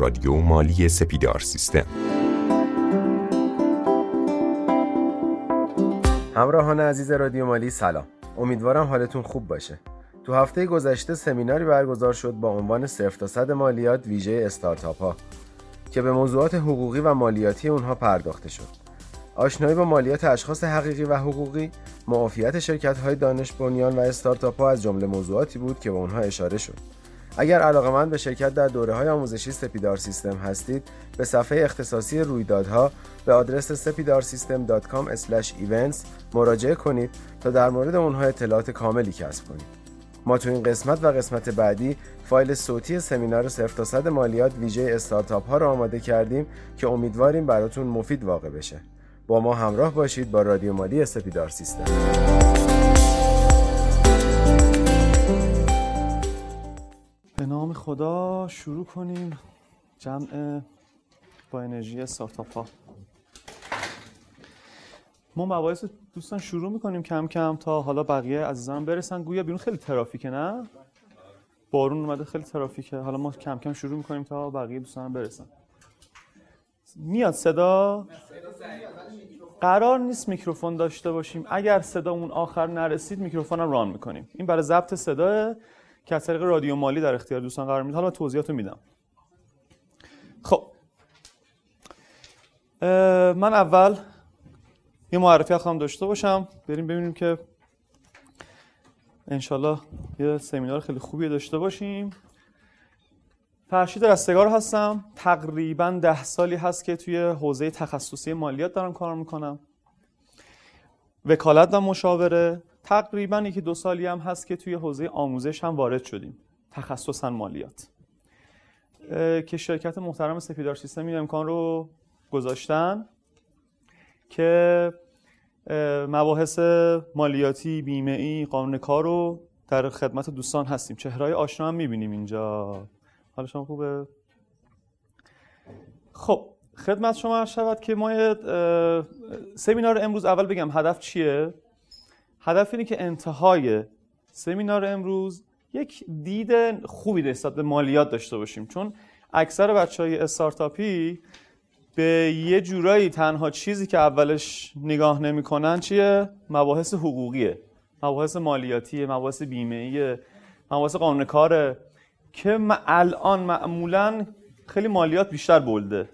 رادیو مالی سپیدار سیستم. همراهان عزیز رادیو مالی سلام. امیدوارم حالتون خوب باشه. تو هفته گذشته سمیناری برگزار شد با عنوان صرف تا صد مالیات ویژه استارتاپ ها که به موضوعات حقوقی و مالیاتی اونها پرداخته شد. آشنایی با مالیات اشخاص حقیقی و حقوقی، معافیت شرکت های دانش بنیان و استارتاپ ها از جمله موضوعاتی بود که به اونها اشاره شد. اگر علاقه من به شرکت در دوره های آموزشی سپیدار سیستم هستید به صفحه اختصاصی رویدادها به آدرس sepidarsystem.com events مراجعه کنید تا در مورد اونها اطلاعات کاملی کسب کنید. ما تو این قسمت و قسمت بعدی فایل صوتی سمینار صرف تا صد مالیات ویژه استارتاپ ها را آماده کردیم که امیدواریم براتون مفید واقع بشه. با ما همراه باشید با رادیو مالی سپیدار سیستم به نام خدا شروع کنیم. جمع با انرژی استارتاپ ها ما مباحث دوستان شروع می‌کنیم کم کم تا حالا بقیه عزیزان برسن. گویا بیرون خیلی ترافیکه نه؟ بارون اومده خیلی ترافیکه. حالا ما کم کم شروع می‌کنیم تا بقیه دوستان برسن. میاد صدا؟ قرار نیست میکروفون داشته باشیم. اگر صدا اون آخر نرسید میکروفون ران می‌کنیم. این برای ضبط صدا که از طریق رادیو مالی در اختیار دوستان قرار میده حالا توضیحات رو میدم. خب. من اول یه معرفی خواهم داشته باشم. بریم ببینیم که انشالله یه سمینار خیلی خوبی داشته باشیم. فرشید رستگار هستم. تقریبا ده سالی هست که توی حوزه تخصصی مالیات دارم کار می‌کنم. وکالت و مشاوره. تقریبا یکی دو سالی هم هست که توی حوزه آموزش هم وارد شدیم. تخصصا مالیات. که شرکت محترم سپیدار سیستم این امکان رو گذاشتن که مباحث مالیاتی بیمه ای قانون کار رو در خدمت دوستان هستیم. چهرهای آشنا هم می‌بینیم اینجا. حال شما خوبه؟ خب خدمت شما شود که ما سمینار امروز اول بگم هدف چیه؟ هدف اینه که انتهای سمینار امروز یک دید خوبی نسبت به مالیات داشته باشیم. چون اکثر بچه های استارتاپی به یه جورایی تنها چیزی که اولش نگاه نمی‌کنن چیه؟ مباحث حقوقیه. مباحث مالیاتیه مباحث بیمه مباحث قانون کاره که الان معمولا خیلی مالیات بیشتر بلده.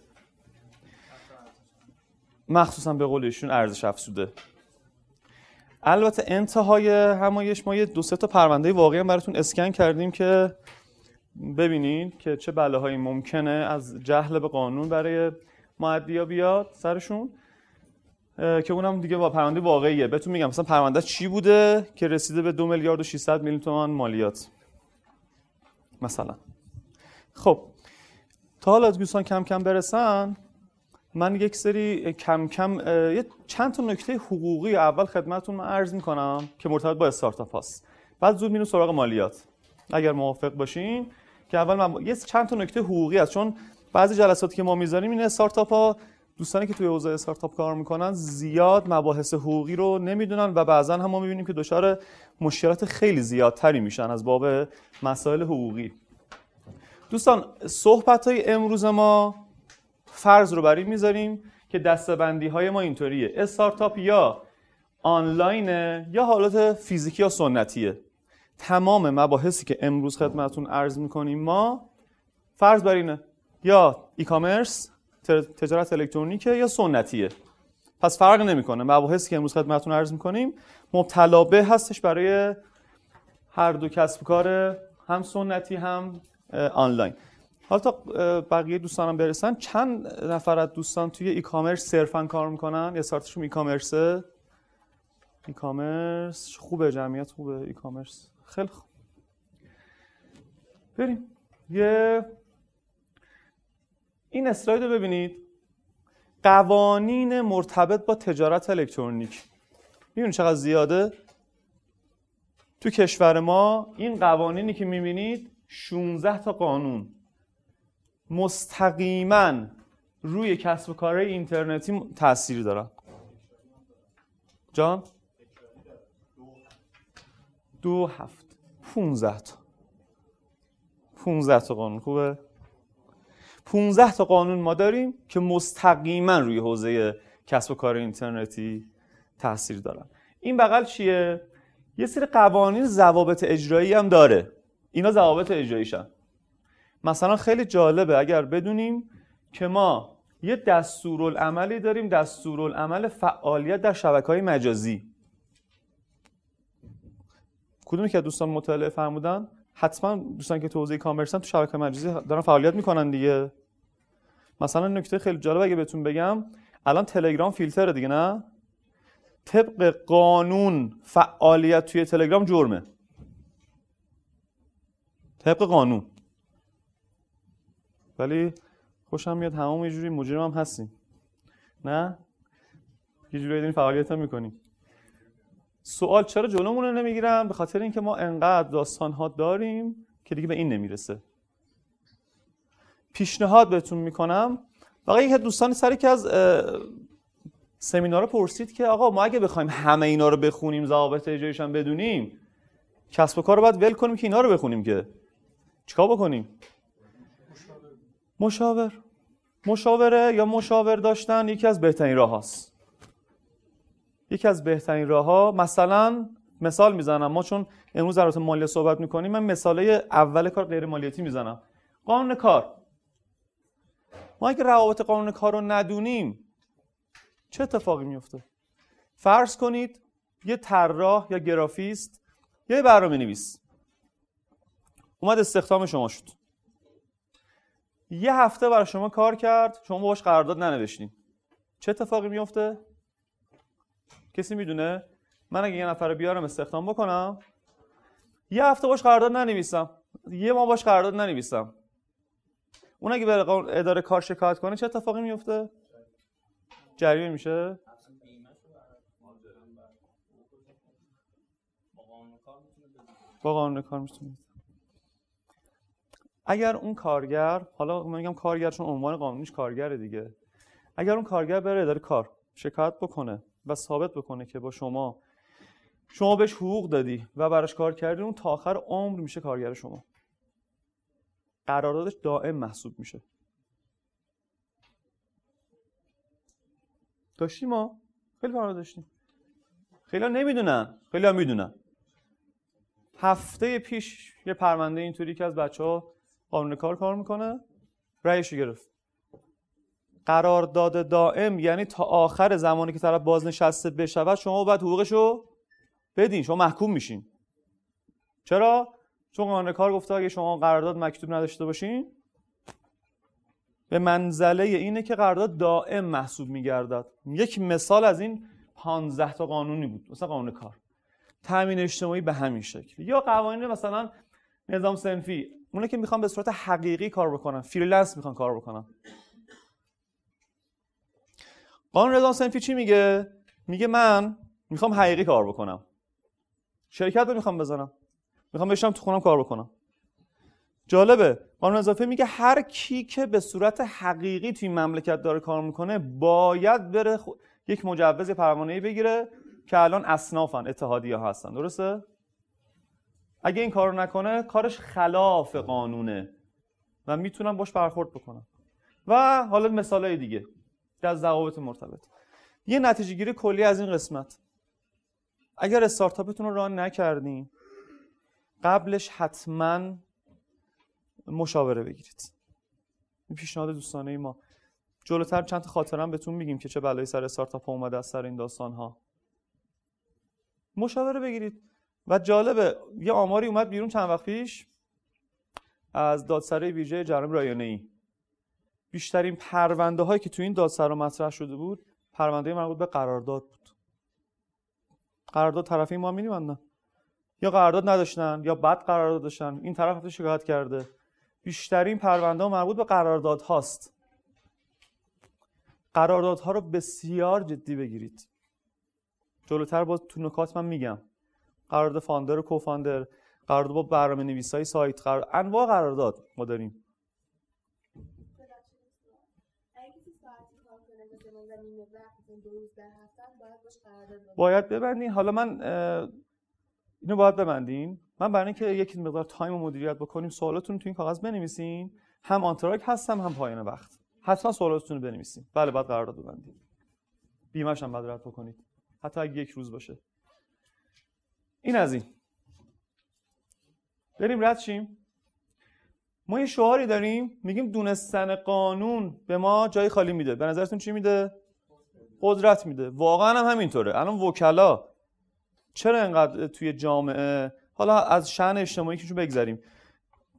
مخصوصا به قول ایشون ارزش افزوده. البته انتهای همایش ما یه دو سه تا پرونده واقعی هم براتون اسکن کردیم که ببینید که چه بلاهایی ممکنه از جهل به قانون برای معدیا بیاد سرشون که اونم دیگه با پرونده واقعیه. بهتون میگم مثلا پرونده چی بوده که رسیده به دو میلیارد و 600 میلیون تومان مالیات؟ مثلا. خب تا حالا دوستان کم کم برسن من یک سری کم کم یه چند تا نکته حقوقی اول خدمتتون من عرض می‌کنم که مرتبط با استارتاپ هست بعد زود میریم سراغ مالیات. اگر موافق باشین که اول من یه چند تا نکته حقوقی هست. چون بعضی جلساتی که ما می‌ذاریم این استارتاپ ها دوستانی که توی حوزه استارتاپ کار می‌کنن زیاد مباحث حقوقی رو نمی‌دونن و بعضا هم ما می‌بینیم که دچار مشکلات خیلی زیادتری میشن از باب مسائل حقوقی. دوستان صحبت های امروز ما فرض رو بر این می‌ذاریم که دستبندی های ما اینطوریه. استارتاپ یا آنلاینه یا حالت فیزیکی یا سنتیه. تمام مباحثی که امروز خدمتون عرض می‌کنیم ما فرض بر اینه یا ای کامرس تجارت الکترونیکه یا سنتیه. پس فرق نمی‌کنه. مباحثی که امروز خدمتتون عرض می‌کنیم مبتلا به هستش برای هر دو کسب کار هم سنتی هم آنلاین. حالا تا بقیه دوستانم برسن چند نفر از دوستان توی ای کامرس صرفا کار می‌کنن؟ یا استارتشون ای کامرسه ای کامرس خوبه جمعیت خوبه ای کامرس خیلی خوب. بریم. یه این اسلاید رو ببینید. قوانین مرتبط با تجارت الکترونیک. می‌بینید چقدر زیاده؟ تو کشور ما این قوانینی که می‌بینید 16 تا قانون. مستقیما روی کسب و کارهای اینترنتی تاثیر دارن. جان؟ دو هفت. 15 تا. 15 تا قانون. خوبه؟ 15 تا قانون ما داریم که مستقیما روی حوزه کسب و کار اینترنتی تاثیر دارن. این بغل چیه؟ یه سری قوانین ضوابط اجرایی هم داره. اینا ضوابط اجراییشن. مثلا خیلی جالبه اگر بدونیم که ما یه دستورالعملی داریم دستورالعمل فعالیت در شبکه های مجازی. کدومی که دوستان مطالعه فرمودن؟ حتما دوستان که تو حوزه کامرسن تو شبکه مجازی دارن فعالیت می‌کنن دیگه. مثلا نکته خیلی جالب اگه بهتون بگم الان تلگرام فیلتره دیگه نه؟ طبق قانون فعالیت توی تلگرام جرمه. طبق قانون. ولی خوشم میاد همون یه جوری مجرم هم هستیم. نه؟ یه جوری داریم فعالیت هم می‌کنیم سوال چرا جلومون رو نمی‌گیرم به خاطر اینکه ما انقدر داستان ها داریم که دیگه به این نمی‌رسه. پیشنهاد بهتون می‌کنم. واقعا یک دوستان سری که از سمینار پرسید که آقا ما اگه بخوایم همه اینا رو بخونیم ضوابط اجرایش بدونیم کسب و کار رو باید ول کنیم که اینا رو بخونیم که. چیکار بکنیم؟ مشاور. مشاوره یا مشاور داشتن یکی از بهترین راه هاست. یکی از بهترین راه ها مثلا مثال می‌زنم. ما چون امروز در مالی صحبت می‌کنیم من مثاله اول کار غیر مالیاتی می‌زنم. قانون کار. ما اگه روابط قانون کار رو ندونیم چه اتفاقی میفته فرض کنید یه طراح یا گرافیست یا یه برنامه نویس اومد استخدام شما شد. یه هفته برای شما کار کرد شما باش قرارداد ننوشتین. چه اتفاقی میفته کسی می‌دونه؟ من اگه یه نفر بیارم استخدام بکنم. یه هفته باش قرارداد ننویسم. یه ما باش قرارداد ننویسم. اون اگه بره اداره کار شکایت کنه چه اتفاقی میفته جریمه میشه؟ با قانون کار می‌تونه اگر اون کارگر حالا من میگم کارگر چون عنوان قانونیش کارگره دیگه. اگر اون کارگر بره اداره کار شکایت بکنه و ثابت بکنه که با شما شما بهش حقوق دادی و براش کار کردی اون تا آخر عمر میشه کارگر شما. قراردادش دائم محسوب میشه. داشتیم ما؟ خیلی فرما داشتیم. خیلی نمی‌دونن. خیلی می‌دونن. هفته پیش یه پرونده اینطوری که از بچه ها قانون کار کار می‌کنه رأیشو گرفت. قرارداد دائم یعنی تا آخر زمانی که طرف بازنشسته بشود شما باید حقوقشو بدین شما محکوم میشین. چرا؟ چون قانون کار گفته اگه شما قرارداد مکتوب نداشته باشین به منزله اینه که قرارداد دائم محسوب میگردد. یک مثال از این 15 تا قانونی بود مثلا قانون کار. تامین اجتماعی به همین شکل. یا قوانین مثلا نظام صنفی. اونا که می‌خوان به صورت حقیقی کار بکنن freelance می‌خوان کار بکنن. قانون نظام صنفی چی میگه؟ میگه من می‌خوام حقیقی کار بکنم. شرکت رو می‌خوام بزنم. می‌خوام بشینم تو خونم کار بکنم. جالبه. قانون اصناف میگه هر کی که به صورت حقیقی توی مملکت داره کار می‌کنه باید بره یک مجوز پروانه بگیره که الان اصنافن اتحادیه هستن. درسته؟ اگه این کارو نکنه کارش خلاف قانونه و می‌تونن باش برخورد بکنن و حالا مثالای دیگه از ضوابط مرتبط. یه نتیجه گیری کلی از این قسمت. اگر استارتاپتون رو ران نکردین قبلش حتما مشاوره بگیرید. این پیشنهاد دوستانه ما. جلوتر چند تا خاطرم بهتون میگیم که چه بلایی سر استارتاپ اومده از سر این داستان ها مشاوره بگیرید. و جالبه یه آماری اومد بیرون چند وقت پیش از دادسرای ویژه جرم رایانه ای بیشترین پرونده هایی که تو این دادسرا مطرح شده بود پرونده مربوط به قرارداد بود. قرارداد طرفین ما میبندن یا قرارداد نداشتن یا بد قرارداد داشتن. این طرف رفته شکایت کرده. بیشترین پرونده ها مربوط به قرارداد هاست. قراردادها رو بسیار جدی بگیرید. جلوتر با تو نکات من میگم. قرارداد فاندر و کوفاندر قرارداد با برنامه نویسای سایت قرار انواع قرارداد ما داریم. باید ببندین. حالا من اینو باید ببندین. من برای اینکه یک مقدار time و مدیریت بکنیم سوالاتون تو این کاغذ بنویسین. هم آنتراک هستم هم پایان وقت. حتما سوالاتتون رو بنویسیم بله بعد قرارداد ببندیم بیمه‌ش هم بعد رد بکنید. حتی اگه یک روز باشه. این از این. بریم رد شیم. ما یه شعاری داریم میگیم دونستن قانون به ما جای خالی میده. به نظرتون چی میده؟ قدرت میده. واقعا هم همینطوره. الان وکلا چرا انقدر توی جامعه؟ حالا از شأن اجتماعی که بگذاریم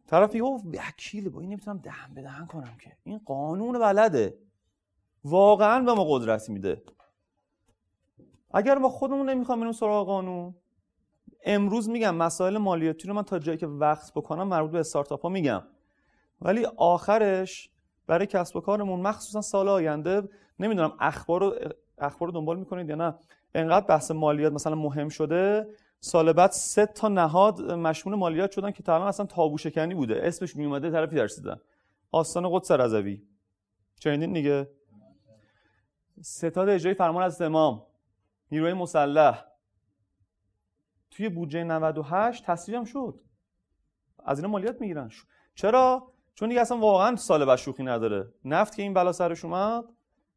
طرف او وکیل با این نمی‌تونم دهن به دهن کنم که. این قانون بلده واقعا به ما قدرت میده. اگر ما خودمون نمی‌خوام بریم سراغ قانون امروز میگم مسائل مالیاتی رو من تا جایی که وقت بکنم مربوط به استارتاپ ها میگم. ولی آخرش برای کسب و کارمون مخصوصا سال آینده نمی‌دونم اخبار رو اخبار رو دنبال می‌کنید یا نه انقدر بحث مالیات مثلا مهم شده سال بعد سه تا نهاد مشمول مالیات شدن که تا الان اصلا تابو شکنی بوده. اسمش میومده طرفی درسیدن آستان قدس رضوی چنین دیگه؟ ستاد اجرای فرمان از امام. نیروی مسلح. توی بودجه 98 تصویب شد. از اینا مالیات می‌گیرن. چرا؟ چون دیگه اصلا واقعا سال بعد شوخی نداره. نفت که این بلا سرش اومد.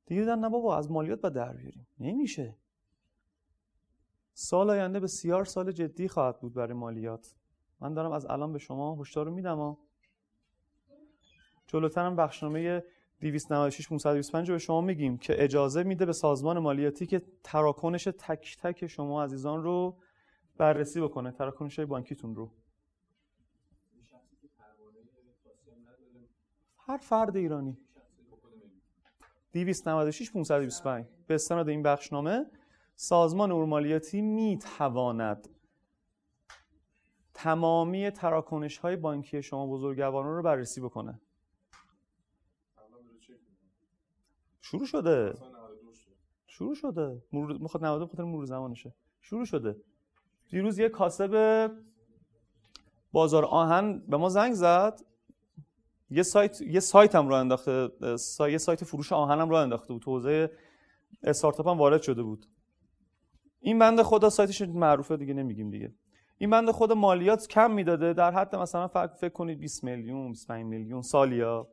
دیگه دیدن نه بابا از مالیات باید در بیاریم. نمیشه. سال آینده بسیار سال جدی خواهد بود برای مالیات. من دارم از الان به شما هشدار رو میدم جلوتر هم بخشنامه 296 525 رو به شما میگیم که اجازه میده به سازمان مالیاتی که تراکنش تک تک شما عزیزان رو بررسی بکنه. تراکنش های بانکیتون رو. هر فرد ایرانی. 296 525 به استناد این بخشنامه سازمان اورمالیاتی می تواند تمامی تراکنش های بانکی شما بزرگواران رو بررسی بکنه. شروع شده. شروع شده. مرور می‌خواد 90 بخاطر مرور زمانشه. شروع شده. دیروز یه کاسب بازار آهن به ما زنگ زد. یه سایت یه سایت هم رو انداخته یه سایت فروش آهن هم رو انداخته بود. تو حوزه استارتاپ هم وارد شده بود. این بنده خدا سایتش معروفه دیگه نمیگیم دیگه. این بنده خدا مالیات کم می‌داده در حد مثلا فکر کنید 20 میلیون 25 میلیون سالیا.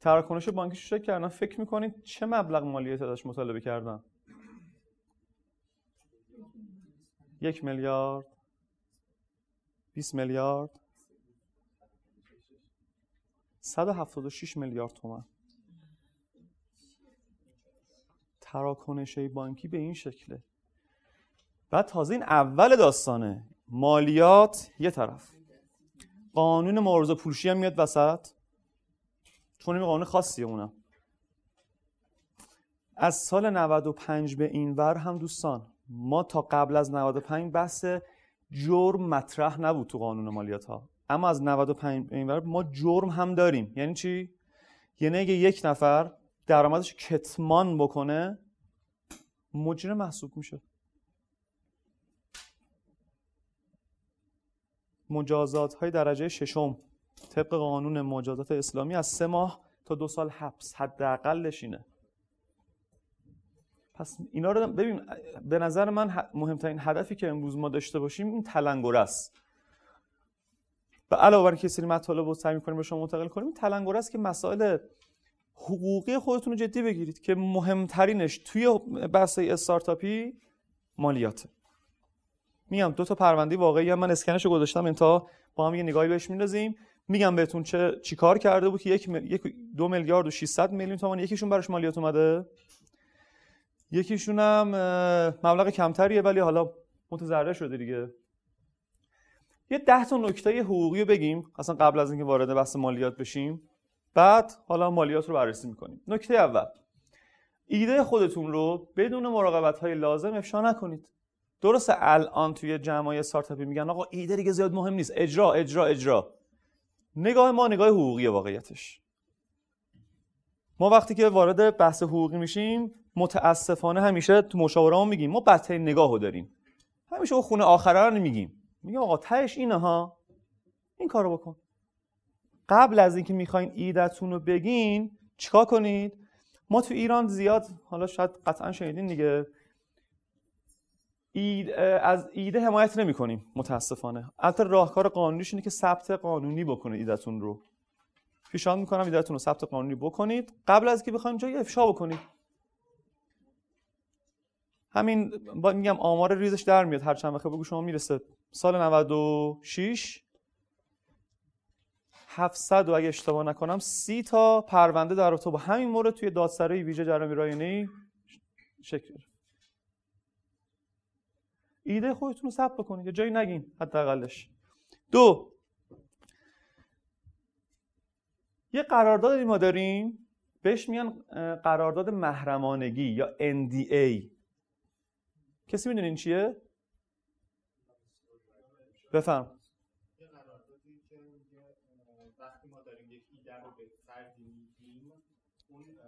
تراکنش بانکیش رو کردن. فکر می‌کنید چه مبلغ مالیات ازش مطالبه کردن؟ یک میلیارد. 20 میلیارد. 176 میلیارد تومن. تراکنش بانکی به این شکله. بعد تازه این اول داستانه. مالیات یه طرف. قانون مبارزه پولشی هم میاد وسط. چون این قانون خاصیه اونم. از سال 95 به این ور هم دوستان. ما تا قبل از 95 بحث جرم مطرح نبود تو قانون مالیات ها اما از 95 به این ور ما جرم هم داریم. یعنی چی؟ یعنی اگه یک نفر درآمدش کتمان بکنه مجرم محسوب میشه. مجازات های درجه ششم. طبق قانون مجازات اسلامی از سه ماه تا دو سال حبس. حداقلش اینه. پس اینا رو ببین به نظر من مهمترین هدفی که امروز ما داشته باشیم این تلنگر است. و علاوه بر که سری مطالب رو سعی می‌کنیم به شما منتقل کنیم این تلنگر است که مسائل حقوقی خودتون رو جدی بگیرید که مهمترینش توی بحث استارتاپی مالیاته. میگم دو تا پرونده واقعی من اسکنش رو گذاشتم انتا با هم یه نگاهی بهش میندازیم. میگم بهتون چه چیکار کرده بود که یک, یک دو میلیارد و 600 میلیون تومان یکیشون براش مالیات اومده؟ یکیشون هم مبلغ کمتریه ولی حالا متضرر شده دیگه. یه ده تا نکته حقوقی رو بگیم اصلا قبل از اینکه وارد بحث مالیات بشیم. بعد حالا مالیات رو بررسی می‌کنیم. نکته اول. ایده خودتون رو بدون مراقبت های لازم افشا نکنید. درست الان توی جمعای استارتاپی میگن آقا ایده دیگه زیاد مهم نیست. اجرا اجرا اجرا. نگاه ما نگاه حقوقی واقعیتش. ما وقتی که وارد بحث حقوقی میشیم متاسفانه همیشه تو مشاوره میگیم. ما بدترین نگاه رو داریم. همیشه خونه آخره رو نمیگیم میگم آقا تهش اینه ها. این کارو بکن. قبل از اینکه می‌خواین ایدتون رو بگین چیکار کنید؟ ما تو ایران زیاد حالا شاید قطعا شنیدین دیگه. اید از ایده حمایت نمی کنیم متاسفانه. البته راهکار قانونیش اینه که ثبت قانونی بکنید ایدتون رو. پیشنهاد می‌کنم ایدهتون رو ثبت قانونی بکنید. قبل از که بخواید جای افشا بکنید. همین با میگم آمار ریزش در میاد. هر چند وقت بگو شما می‌رسه. سال 96 700 و اگه اشتباه نکنم سی تا پرونده در رابطه با همین مورد توی دادسرای ویژه جرامی رایانه‌ای شکل ایده خودتون رو ثبت بکنید. یا جایی نگین حداقلش. دو یه قراردادی ما داریم. بهش میگن قرارداد محرمانگی یا NDA کسی می‌دونین چیه؟ بفهم. وقتی ما داریم یک ایده رو به فردی میگیم اون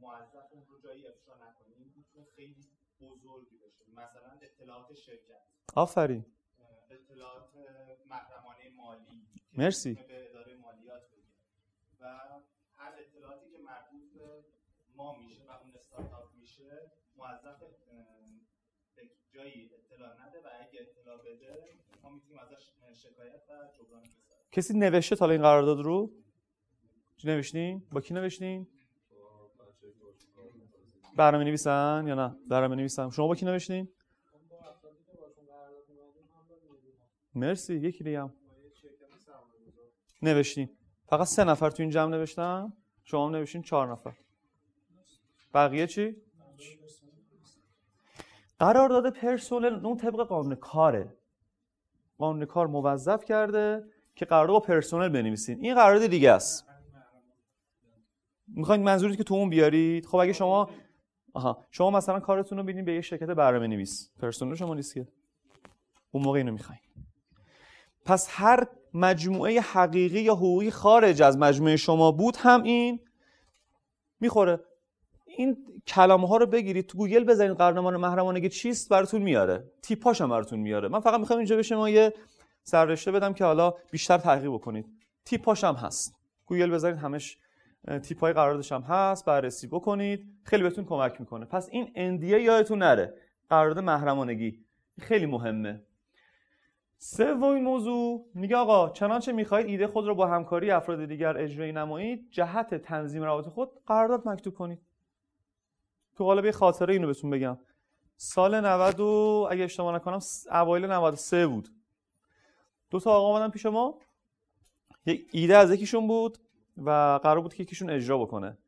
موظف اون رو جایی افشا نکنیم می‌تونه خیلی بزرگی باشه مثلا اطلاعات شرکت. آفرین. اطلاعات محرمانه مالی مرسی. به اداره مالیات بگیره و هر اطلاعاتی که مربوط به ما میشه و اون استارتاپ میشه موظف جایی اطلاع نده و اگه اطلاع بده ما می‌تونیم ازش شکایت و جبران بسازیم. کسی نوشته تا این قرارداد رو؟ چی نوشتین؟ با کی نوشتین؟ برنامه نویسن یا نه؟ برنامه نویسن شما با کی نوشتین؟ مرسی یکی دیگه نوشتین. فقط سه نفر تو این جمع نوشتن. شما هم نوشتین چهار نفر. بقیه چی؟ قرارداد پرسنل اون طبق قانون کاره. قانون کار موظف کرده که قرارداد با پرسنل بنویسین. این قرارداد دیگه است. می‌خواین منظورید که تو اون بیارید؟ خب اگه شما آها. شما مثلا کارتون رو بدین به یه شرکت برنامه نویس. پرسنل شما نیست که. اون موقع اینو می‌خواین. پس هر مجموعه حقیقی یا حقوقی خارج از مجموعه شما بود هم این می‌خوره. این کلمه ها رو بگیرید تو گوگل بزنید قرارداد محرمانگی چیست براتون میاره. تیپاش هم براتون میاره. من فقط می‌خوام اینجا به شما یه سررشته بدم که حالا بیشتر تحقیق بکنید. تیپاش هم هست. گوگل بزنید همش تیپ های قراردادش هم هست بررسی بکنید. خیلی بهتون کمک می‌کنه. پس این NDA یادتون نره. قرارداد محرمانگی خیلی مهمه. سومین موضوع. میگه آقا چنانچه می‌خواهید ایده خود را با همکاری افراد دیگر اجرایی نمایید جهت تنظیم روابط خود قرارداد مکتوب کنید. تو قالب خاطره اینو بهتون بگم. سال 90 و اگه اشتباه نکنم اوایل 93 بود. دو تا آقا اومدن پیش ما. یک ایده از یکیشون بود و قرار بود که یکیشون اجرا بکنه.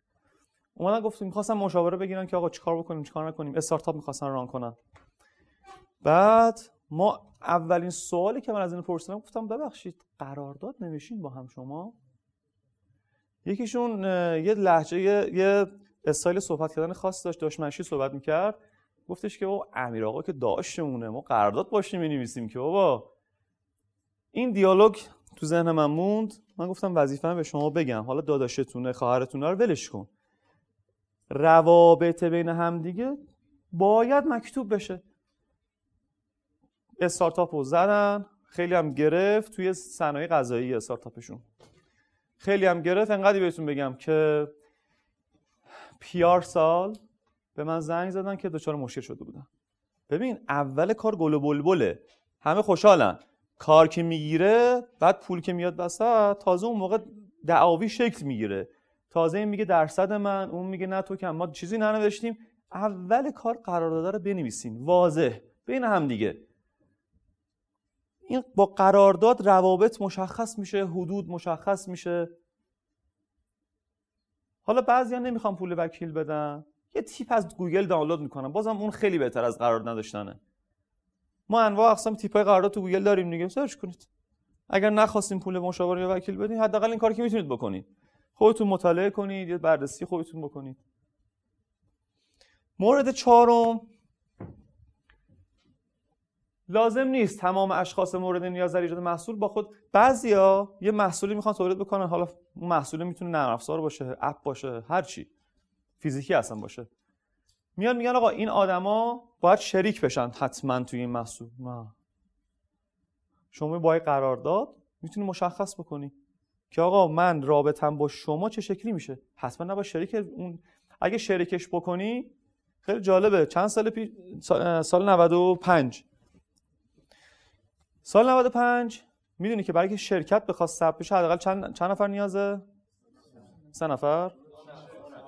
اومدن گفتیم می‌خواستم مشاوره بگیرن که آقا چیکار بکنیم چیکار نکنیم. استارتاپ می‌خواستن ران کنن. بعد ما اولین سوالی که من از این پرسیدم گفتم ببخشید قرارداد نمیشین با هم شما؟ یکیشون یه لحجه یه استایل صحبت کردن خاص داشت داشت منشی صحبت می‌کرد. گفتش که بابا امیر آقا که داشتمونه ما قرارداد باشیم می‌نویسیم که بابا. این دیالوگ تو ذهن من موند. من گفتم وظیفه به شما بگم. حالا داداشتونه خواهرتونه رو ولش کن. روابط بین همدیگه باید مکتوب بشه. استارتاپ رو زدن خیلی هم گرفت توی صنایع غذایی استارتاپشون. خیلی هم گرفت. انقدری بهتون بگم که پیار سال به من زنگ زدن که دچار مشکل شده بودن ببین اول کار گل و بلبله. همه خوشحالن. کار که می‌گیره بعد پول که میاد وسط تازه اون موقع دعاوی شکل می‌گیره. تازه این میگه درصد من اون میگه نه تو که ما چیزی ننوشتیم. اول کار قرارداد رو بنویسین. واضح. بین هم دیگه. این با قرارداد روابط مشخص میشه حدود مشخص میشه. حالا بعضیا نمی‌خوان پول وکیل بدن. یه تیپ از گوگل دانلود می‌کنم بازم اون خیلی بهتر از قرارداد نداشتنه. ما انواع اقسام تیپ های قرارداد تو گوگل داریم دیگه. search کنید. اگر نخواستین پول مشاور یا وکیل بدین حداقل این کاری که می‌تونید بکنید خودتون مطالعه کنید یا بررسی خودتون بکنید. مورد چهارم لازم نیست تمام اشخاص مورد نیاز در ایجاد محصول با خود بعضیا یه محصولی می‌خوان تولید بکنن. حالا محصول می‌تونه نرم افزار باشه اپ باشه هر چی. فیزیکی اصلا باشه. میان میگن آقا این آدما باید شریک بشن حتما توی این محصول. نه. شما با قرارداد می‌تونی مشخص بکنی که آقا من رابطم با شما چه شکلی میشه؟ حتما نباید شریک اون. اگه شریکش بکنی خیلی جالبه. چند سال پیش سال 95 سال 95 می‌دونی که برای که شرکت بخواد ثبت بشه حداقل چند چند نفر نیازه؟ سه نفر؟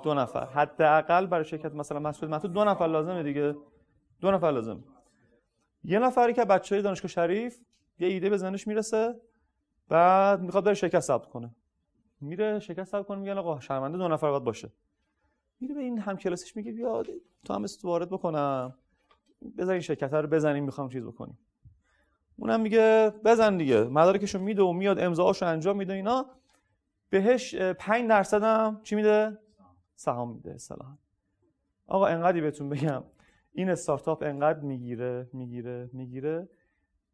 دو نفر. حداقل برای شرکت مثلا مسئول محدود دو نفر لازمه دیگه. دو نفر لازم یه نفری که بچه دانشگاه شریف یه ایده به ذهنش می‌رسه بعد می‌خواد بره شرکت ثبت کنه. میره شرکت ثبت کنه میگن آقا شرمنده دو نفر باید باشه. میره به این هم کلاسش میگه بیا تو هم وارد بکنم. بزن این شرکت رو بزنیم می‌خوام چیز بکنیم. اونم میگه بزن دیگه مدارکشو میده و میاد امضاهاشو انجام میده اینا. بهش 5 درصد هم چی میده؟ سهام میده اصطلاحا. آقا انقدری بهتون بگم این استارتاپ انقدر می‌گیره می‌گیره می‌گیره.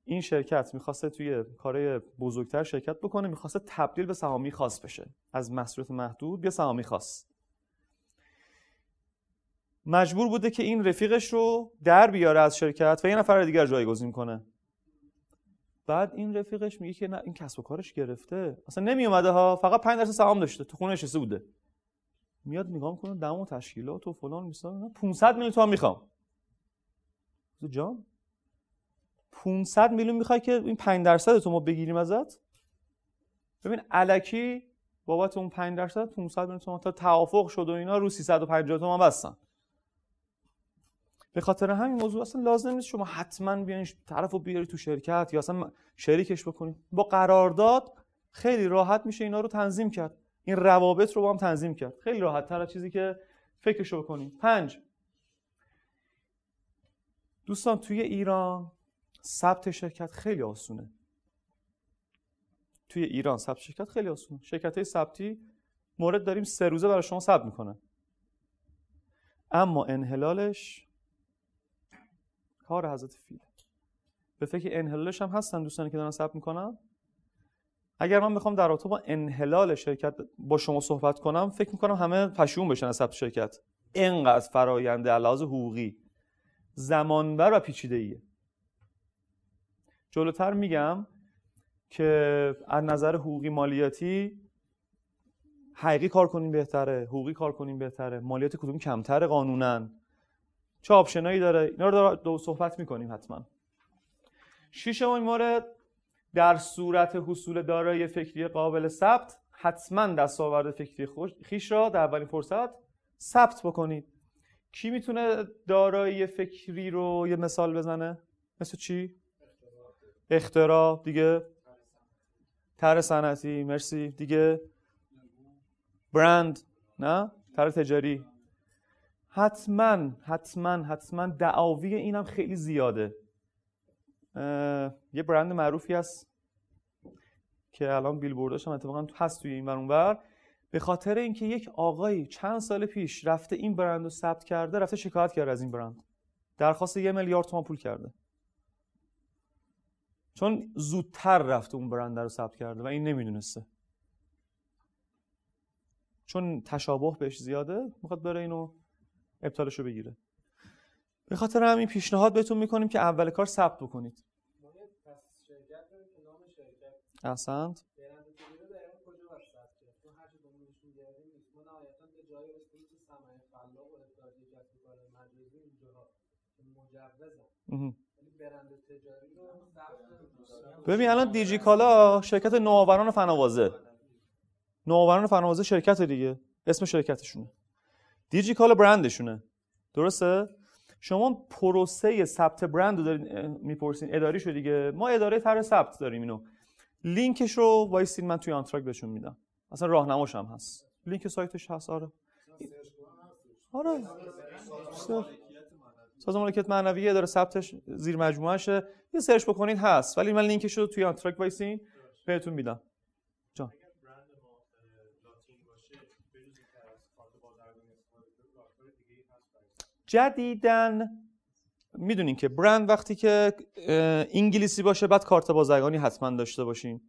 این شرکت می‌خواسته توی کارهای بزرگتر شرکت بکنه می‌خواسته تبدیل به سهامی خاص بشه. از مسئولیت محدود به سهامی خاص. مجبور بوده که این رفیقش رو در بیاره از شرکت و یه نفر دیگر جایگزین کنه. بعد این رفیقش میگه که نه این کسب و کارش گرفته. اصلا نمی اومده ها فقط 5 درصد سهام داشته تو خونه نشسته بوده. میاد نگاه می‌کنه دم و تشکیلات و فلان میسا 500 میلیون تومان می‌خوام. جان 500 میلیون می‌خوای که این 5 درصد تو ما بگیریم ازت؟ ببین الکی بابت اون 5 درصد 500 میلیون تومان تا توافق شد و اینا رو 350 تومان بستن. به خاطر همین موضوع اصلا لازم نیست شما حتما بیاین طرف بیاری تو شرکت یا اصلا شریکش بکنید با قرارداد خیلی راحت میشه اینا رو تنظیم کرد. این روابط رو با هم تنظیم کرد. خیلی راحت تر از چیزی که فکرش رو بکنید پنج. دوستان توی ایران ثبت شرکت خیلی آسونه. توی ایران ثبت شرکت خیلی آسونه. شرکت های ثبتی مورد داریم سه روزه برای شما ثبت می‌کنن. اما انحلالش کار حضرت فیل. به فکر انحلالش هم هستن دوستانی که دارن ثبت می‌کنن. اگر من بخوام در رابطه با انحلال شرکت با شما صحبت کنم فکر می‌کنم همه پشیمون بشن از ثبت شرکت. اینقدر فراینده علاوه حقوقی زمانبر و پیچیده ایه جلوتر میگم که از نظر حقوقی مالیاتی حقیقی کار کنیم بهتره حقوقی کار کنیم بهتره. مالیات کدوم کمتر قانونن چه آپشنایی داره؟ اینا رو دو صحبت می‌کنیم حتما. شیشمین مورد در صورت حصول دارایی فکری قابل ثبت حتما دستاورد فکری خیش را در اولین فرصت ثبت بکنید. کی می‌تونه دارایی فکری رو یه مثال بزنه؟ مثل چی؟ اختراع. دیگه؟ تر صنعتی. مرسی. دیگه؟ برند. نه؟ تر تجاری. حتما حتما حتما دعاوی اینم خیلی زیاده. یه برند معروفی هست که الان بیلبورداش هم اتفاقا هست توی این ور. به خاطر اینکه یک آقایی چند سال پیش رفته این برند رو ثبت کرده رفته شکایت کرده از این برند. درخواست یه میلیارد تومان پول کرده. چون زودتر رفته اون برند رو ثبت کرده و این نمی‌دونسته. چون تشابه بهش زیاده می‌خواد بره اینو ابطالش رو بگیره. به خاطر همین پیشنهاد بهتون می‌کنیم که اول کار ثبت بکنید. احسنت ببین الان دیجی کالا شرکت نوآوران فناوازه. نوآوران فن‌آوازه شرکت دیگه. اسم شرکتشونه. دیجی کالا برندشونه. درسته؟ شما پروسه ثبت برند رو دارین می‌پرسین. اداری شو دیگه. ما اداره طرح ثبت داریم اینو. لینکش رو وایسین من توی آنتراک بهشون میدم. اصلا راهنماش هم هست. لینک سایتش هست آره. آره. سازمان مالکیت معنوی داره ثبتش زیر مجموعهشه. یه search بکنید هست. ولی من لینکش رو توی آنتراک وایسین بهتون میدم جان جدیدن. می‌دونین که برند وقتی که انگلیسی باشه بعد کارت بازرگانی حتما داشته باشین.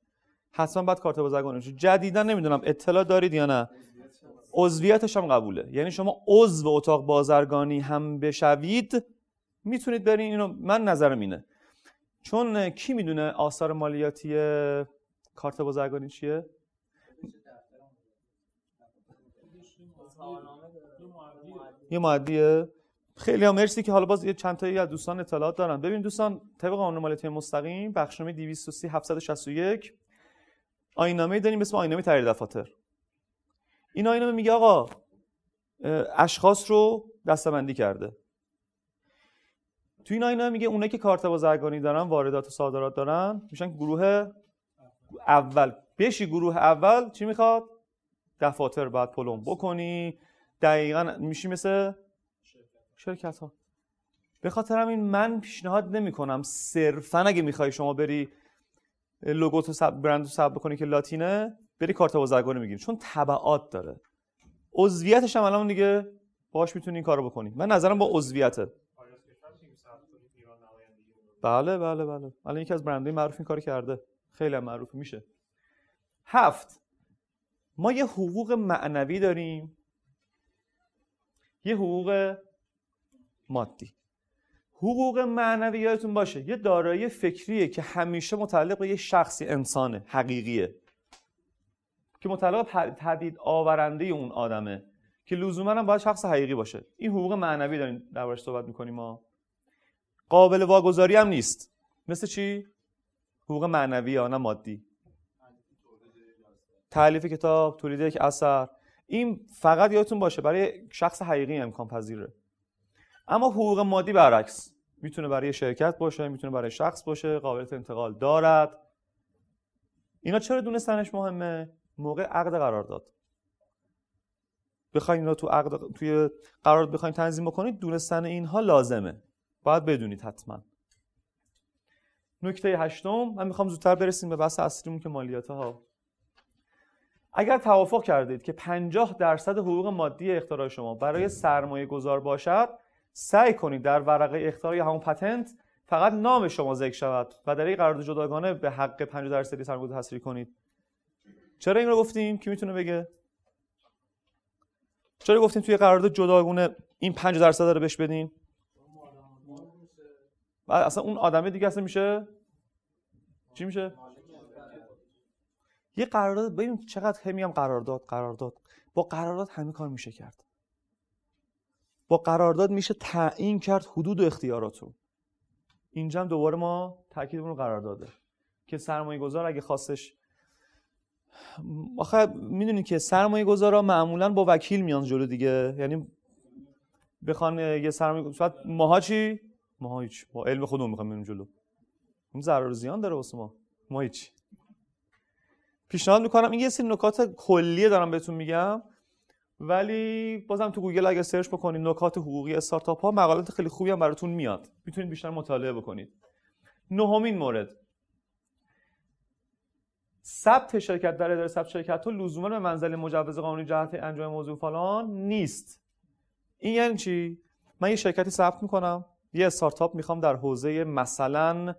حتما بعد کارت بازرگانی باشه. جدیدن نمی‌دونم اطلاع دارید یا نه؟ عضویتش هم قبوله. یعنی شما عضو اتاق بازرگانی هم بشوید می‌تونید برین. اینو من نظرم اینه. چون کی می‌دونه آثار مالیاتی کارت بازرگانی چیه؟ یه معدیه. خیلی هم مرسی که حالا باز یه چند تایی از دوستان اطلاعات دارن. ببین دوستان طبق قانون مالیاتی مستقیم بخشنامه 230 761 آینامه داریم اسم آینامه تغییر دفاتر. اینا اینو میگه آقا اشخاص رو دستبندی کرده. تو این آینه میگه اونایی که کارت بازرگانی دارن واردات و صادرات دارن میشن گروه اول. بشی گروه اول چی می‌خواد؟ دفاتر باید پلم بکنی. دقیقا میشی مثل شرکت ها به خاطر همین من پیشنهاد نمی کنم صرفا اگه می‌خوای شما بری لوگو تو سب برند سب بکنی که لاتینه بری کارت بازرگانی می‌گیری. چون تبعات داره. عضویتش هم الان دیگه باش می‌تونی این کارو بکنی. من نظرم با عضویته بله بله بله. الان یکی از برندهای معروف این کار کرده. خیلی هم معروف میشه. هفت. ما یه حقوق معنوی داریم. یه حقوق مادی. حقوق معنوی یادتون باشه. یه دارایی فکریه که همیشه متعلق به یه شخصی انسانه حقیقیه. که متعلق به تدید آورنده اون آدمه. که لزوما هم باید شخص حقیقی باشه. این حقوق معنوی داریم دربارش صحبت می‌کنیم ما. قابل واگذاری هم نیست. مثل چی؟ حقوق معنوی یا نه مادی؟ تعلیف کتاب تولید یک اثر. این فقط یادتون باشه برای شخص حقیقی امکان پذیره. اما حقوق مادی برعکس. می‌تونه برای شرکت باشه می‌تونه برای شخص باشه قابلیت انتقال دارد. اینا چرا دونستنش مهمه؟ موقع عقد قرارداد بخواین اینا تو عقد توی قرارداد بخواین تنظیم بکنید دونستن اینها لازمه. باید بدونید حتما. نکته هشتم من می‌خوام زودتر برسیم به بحث اصلیمون که مالیات ها اگر توافق کردید که 50 درصد حقوق مادی اختراع شما برای سرمایه گذار باشد سعی کنید در ورقه اختراع همون پتنت فقط نام شما ذکر شود و در این قرارداد جداگانه به حق 50 درصدی سرمایه تصریح کنید. چرا این رو گفتیم؟ کی می‌تونه بگه؟ چرا گفتیم توی قرارداد جداگانه این 50 درصد رو بهش بدین؟ بعد اصلا اون آدمه دیگه اصلا میشه؟ چی میشه؟ یه قرارداد ببین چقدر هم میگم قرارداد قرارداد. با قرارداد همه کار میشه کرد. با قرارداد میشه تعیین کرد حدود و اختیاراتو. اینجا هم دوباره ما تاکیدمون رو قرار داده. که سرمایه گذار اگه خواستش آخه می‌دونید که سرمایه گذارا معمولا با وکیل میان جلو دیگه. یعنی بخوان یه سرمایه گذار ماها چی؟ ما هیچ. با علم خودمون می‌خوام بریم جلو. این ضرر زیان داره واسه ما. ما هیچ. پیشنهاد می‌کنم. این یه سری نکات کلیه دارم بهتون میگم. ولی بازم تو گوگل اگه سرچ بکنید نکات حقوقی استارتاپ ها مقالات خیلی خوبی هم براتون میاد. می‌تونید بیشتر مطالعه بکنید. نهمین مورد. ثبت شرکت در اداره ثبت شرکت ها لزوما به منزله مجوز قانونی جهت انجام موضوع فلان نیست. این یعنی چی؟ من یه شرکتی ثبت می‌کنم یه استارتاپ می‌خوام در حوزه مثلا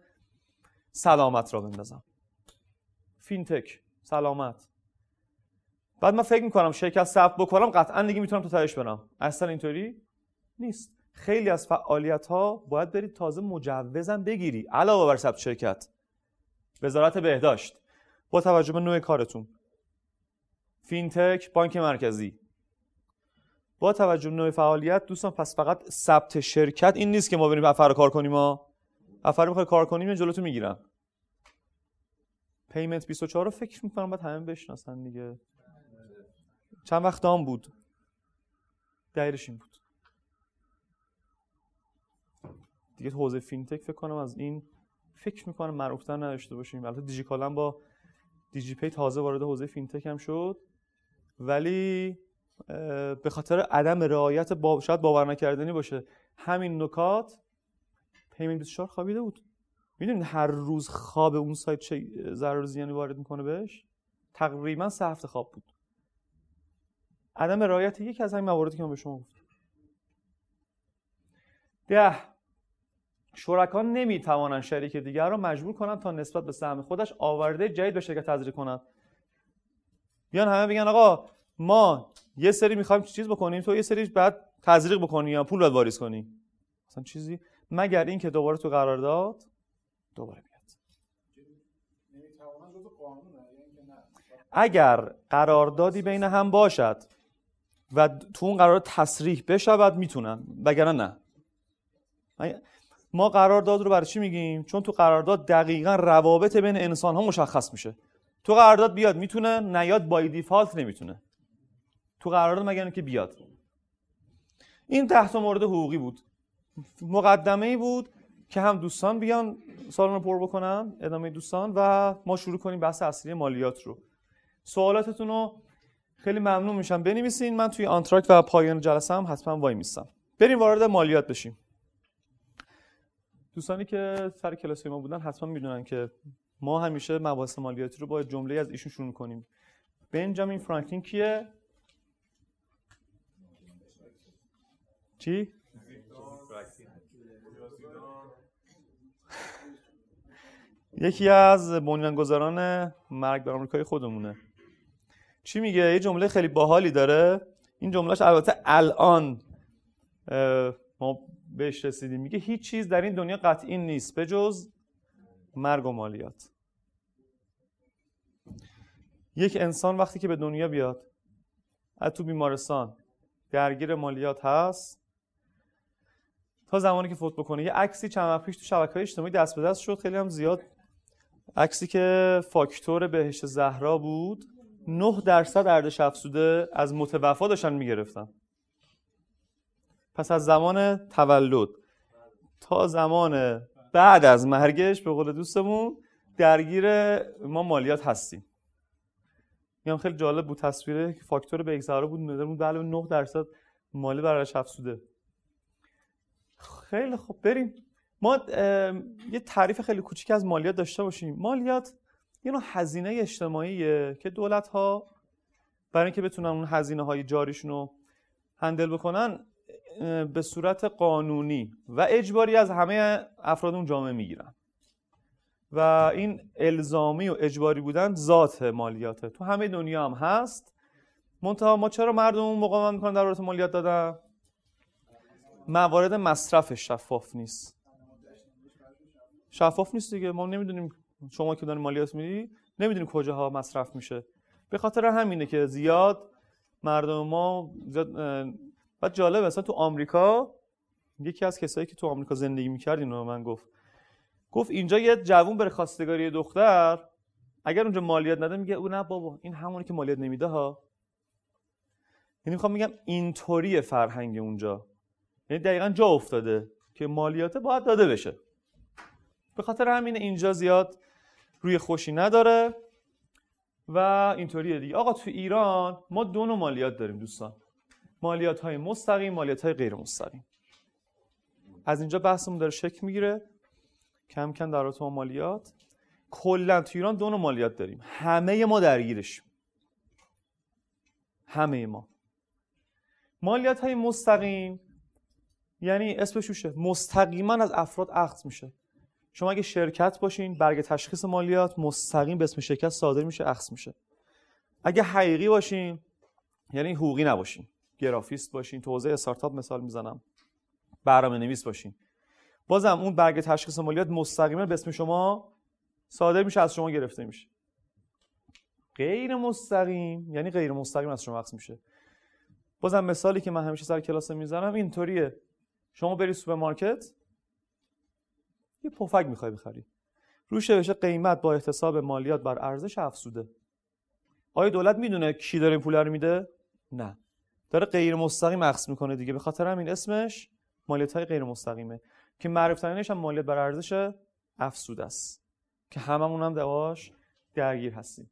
سلامت راه بندازم. فینتک سلامت. بعد من فکر می‌کنم شرکت ثبت بکنم قطعا دیگه می‌تونم تو تهش برم. اصلا اینطوری نیست. خیلی از فعالیت ها باید برید تازه مجوزم بگیری. علاوه بر ثبت شرکت. وزارت بهداشت. با توجه به نوع کارتون. فینتک بانک مرکزی. با توجه به نوع فعالیت دوستان پس فقط ثبت شرکت این نیست که ما بریم افر کار کنیم ما افر می‌خوای کار کنیم جلوتو می‌گیرم پیمنت 24 رو فکر می‌کنم باید همه بشناسن دیگه. چند وقت دام بود؟ دایرش این بود. دیگه حوزه فینتک فکر کنم از این فکر می‌کنم معروفتر نداشته باشیم. البته دیجیکالا با دیجی پی تازه وارد حوزه فینتک هم شد. ولی به خاطر عدم رعایت با شاید باور نکردنی باشه همین نکات پیمنت 24 خوابیده بود. می‌دونید هر روز خواب اون سایت چه ضرر زیانی وارد می‌کنه بهش؟ تقریبا سه هفته خواب بود. عدم رعایت یکی از همین مواردی که من به شما گفتم. ده. شرکا نمی‌توانند شریک دیگر را مجبور کنند تا نسبت به سهم خودش آورده جدید به شرکت تزریق کنند. بیان همه بگن آقا ما یه سری می‌خوایم چیز بکنیم تو یه سری بعد تزریق بکنی یا پول باید واریز کنی. مثلا چیزی مگر اینکه دوباره تو قرار داد دوباره بیاد. اگر قراردادی بین هم باشد و تو اون قرار تصریح بشود می‌تونن. وگرنه نه. ما قرارداد رو برای چی میگیم؟ چون تو قرارداد دقیقا روابط بین انسان ها مشخص میشه. تو قرارداد بیاد می‌تونه نیاد بای دیفالت نمی‌تونه. تو قرارداد مگر که بیاد؟ این ده مورد حقوقی بود. مقدمه ای بود که هم دوستان بیان سالن رو پر بکنن ادامه دوستان و ما شروع کنیم بحث اصلی مالیات رو. سوالاتتون رو خیلی ممنون میشم. بنویسین. من توی آنتراک و پایان جلسه هم حتما وای میستم. بریم وارد مالیات بشیم. دوستانی که سر کلاس ما بودن حتما می‌دونن که ما همیشه مباحث مالیاتی رو با جمله از ایشون شروع کنیم. بنجامین فرانکلین کیه؟ چی؟ یکی از بنیانگذاران مرگ بر آمریکای خودمونه. چی میگه؟ یه جمله خیلی باحالی داره. این جملهش البته الان ما بهش رسیدیم. میگه هیچ چیز در این دنیا قطعی نیست به جز مرگ و مالیات. یک انسان وقتی که به دنیا بیاد از تو بیمارستان درگیر مالیات هست تا زمانی که فوت بکنه. یه عکسی چند وقت پیش تو شبکه های اجتماعی دست به دست شد. خیلی هم زیاد عکسی که فاکتور بهشت زهرا بود. 9 درصد ارزش افزوده از متوفا داشتن می‌گرفتن. پس از زمان تولد تا زمان بعد از مرگش به قول دوستمون درگیر ما مالیات هستیم. میگم خیلی جالب بود تصویره که فاکتور به زهرا بود بود بله 9 درصد مالی برش افزوده. خیلی خب بریم. ما یه تعریف خیلی کوچیک از مالیات داشته باشیم. مالیات یه نوع هزینه اجتماعیه که دولت ها برای اینکه بتونن اون هزینه های جاریشون رو هندل بکنن به صورت قانونی و اجباری از همه افراد اون جامعه می‌گیرن. و این الزامی و اجباری بودن ذات مالیاته. تو همه دنیا هم هست. منتها ما چرا مردم مقاومت می‌کنن در مورد مالیات دادن موارد مصرف شفاف نیست. شفاف نیست دیگه. ما نمی‌دونیم شما که دارین مالیات میدی نمی‌دونیم کجاها مصرف میشه. به خاطر همینه که زیاد مردم ما زیاد بعد جالب مثلا تو آمریکا یکی از کسایی که تو آمریکا زندگی می‌کرد اینو من گفت. گفت اینجا یه جوون بره خواستگاری دختر اگر اونجا مالیات نده میگه او نه بابا این همونی که مالیات نمیده ها. یعنی می‌خوام میگم اینطوری فرهنگ اونجا. یعنی دقیقا جا افتاده که مالیات باید داده بشه. به خاطر همین اینجا زیاد روی خوشی نداره و اینطوریه دیگه. آقا تو ایران ما دو نوع مالیات داریم دوستان. مالیات های مستقیم مالیات های غیر مستقیم. از اینجا بحثمون داره شکل می‌گیره. کم کم در رابطه مالیات. کلا تو ایران دو نوع مالیات داریم. همه ما درگیرش. همه ما. مالیات های مستقیم یعنی اسمش مستقیما از افراد اخذ میشه. شما اگه شرکت باشین برگ تشخیص مالیات مستقیم به اسم شرکت صادر میشه اخذ میشه. اگه حقیقی باشین یعنی حقوقی نباشین گرافیست باشین تو حوزه استارتاپ مثال می‌زنم برنامه نویس باشین. بازم اون برگ تشخیص مالیات مستقیما به اسم شما صادر میشه از شما گرفته میشه. غیر مستقیم یعنی غیر مستقیم از شما اخذ میشه. بازم مثالی که من همیشه سر کلاس می‌زنم اینطوریه. شما بری سوپرمارکت یه پفک می‌خوای بخری. روش نوشته قیمت با احتساب مالیات بر ارزش افزوده. آیا دولت می‌دونه کی داره این پول رو میده؟ نه. داره غیر مستقیم اخذ می‌کنه دیگه. به خاطر همین اسمش مالیات های غیر مستقیمه. که معروف هم مالیات بر ارزش افزوده است. که هممون هم باهاش درگیر هستیم.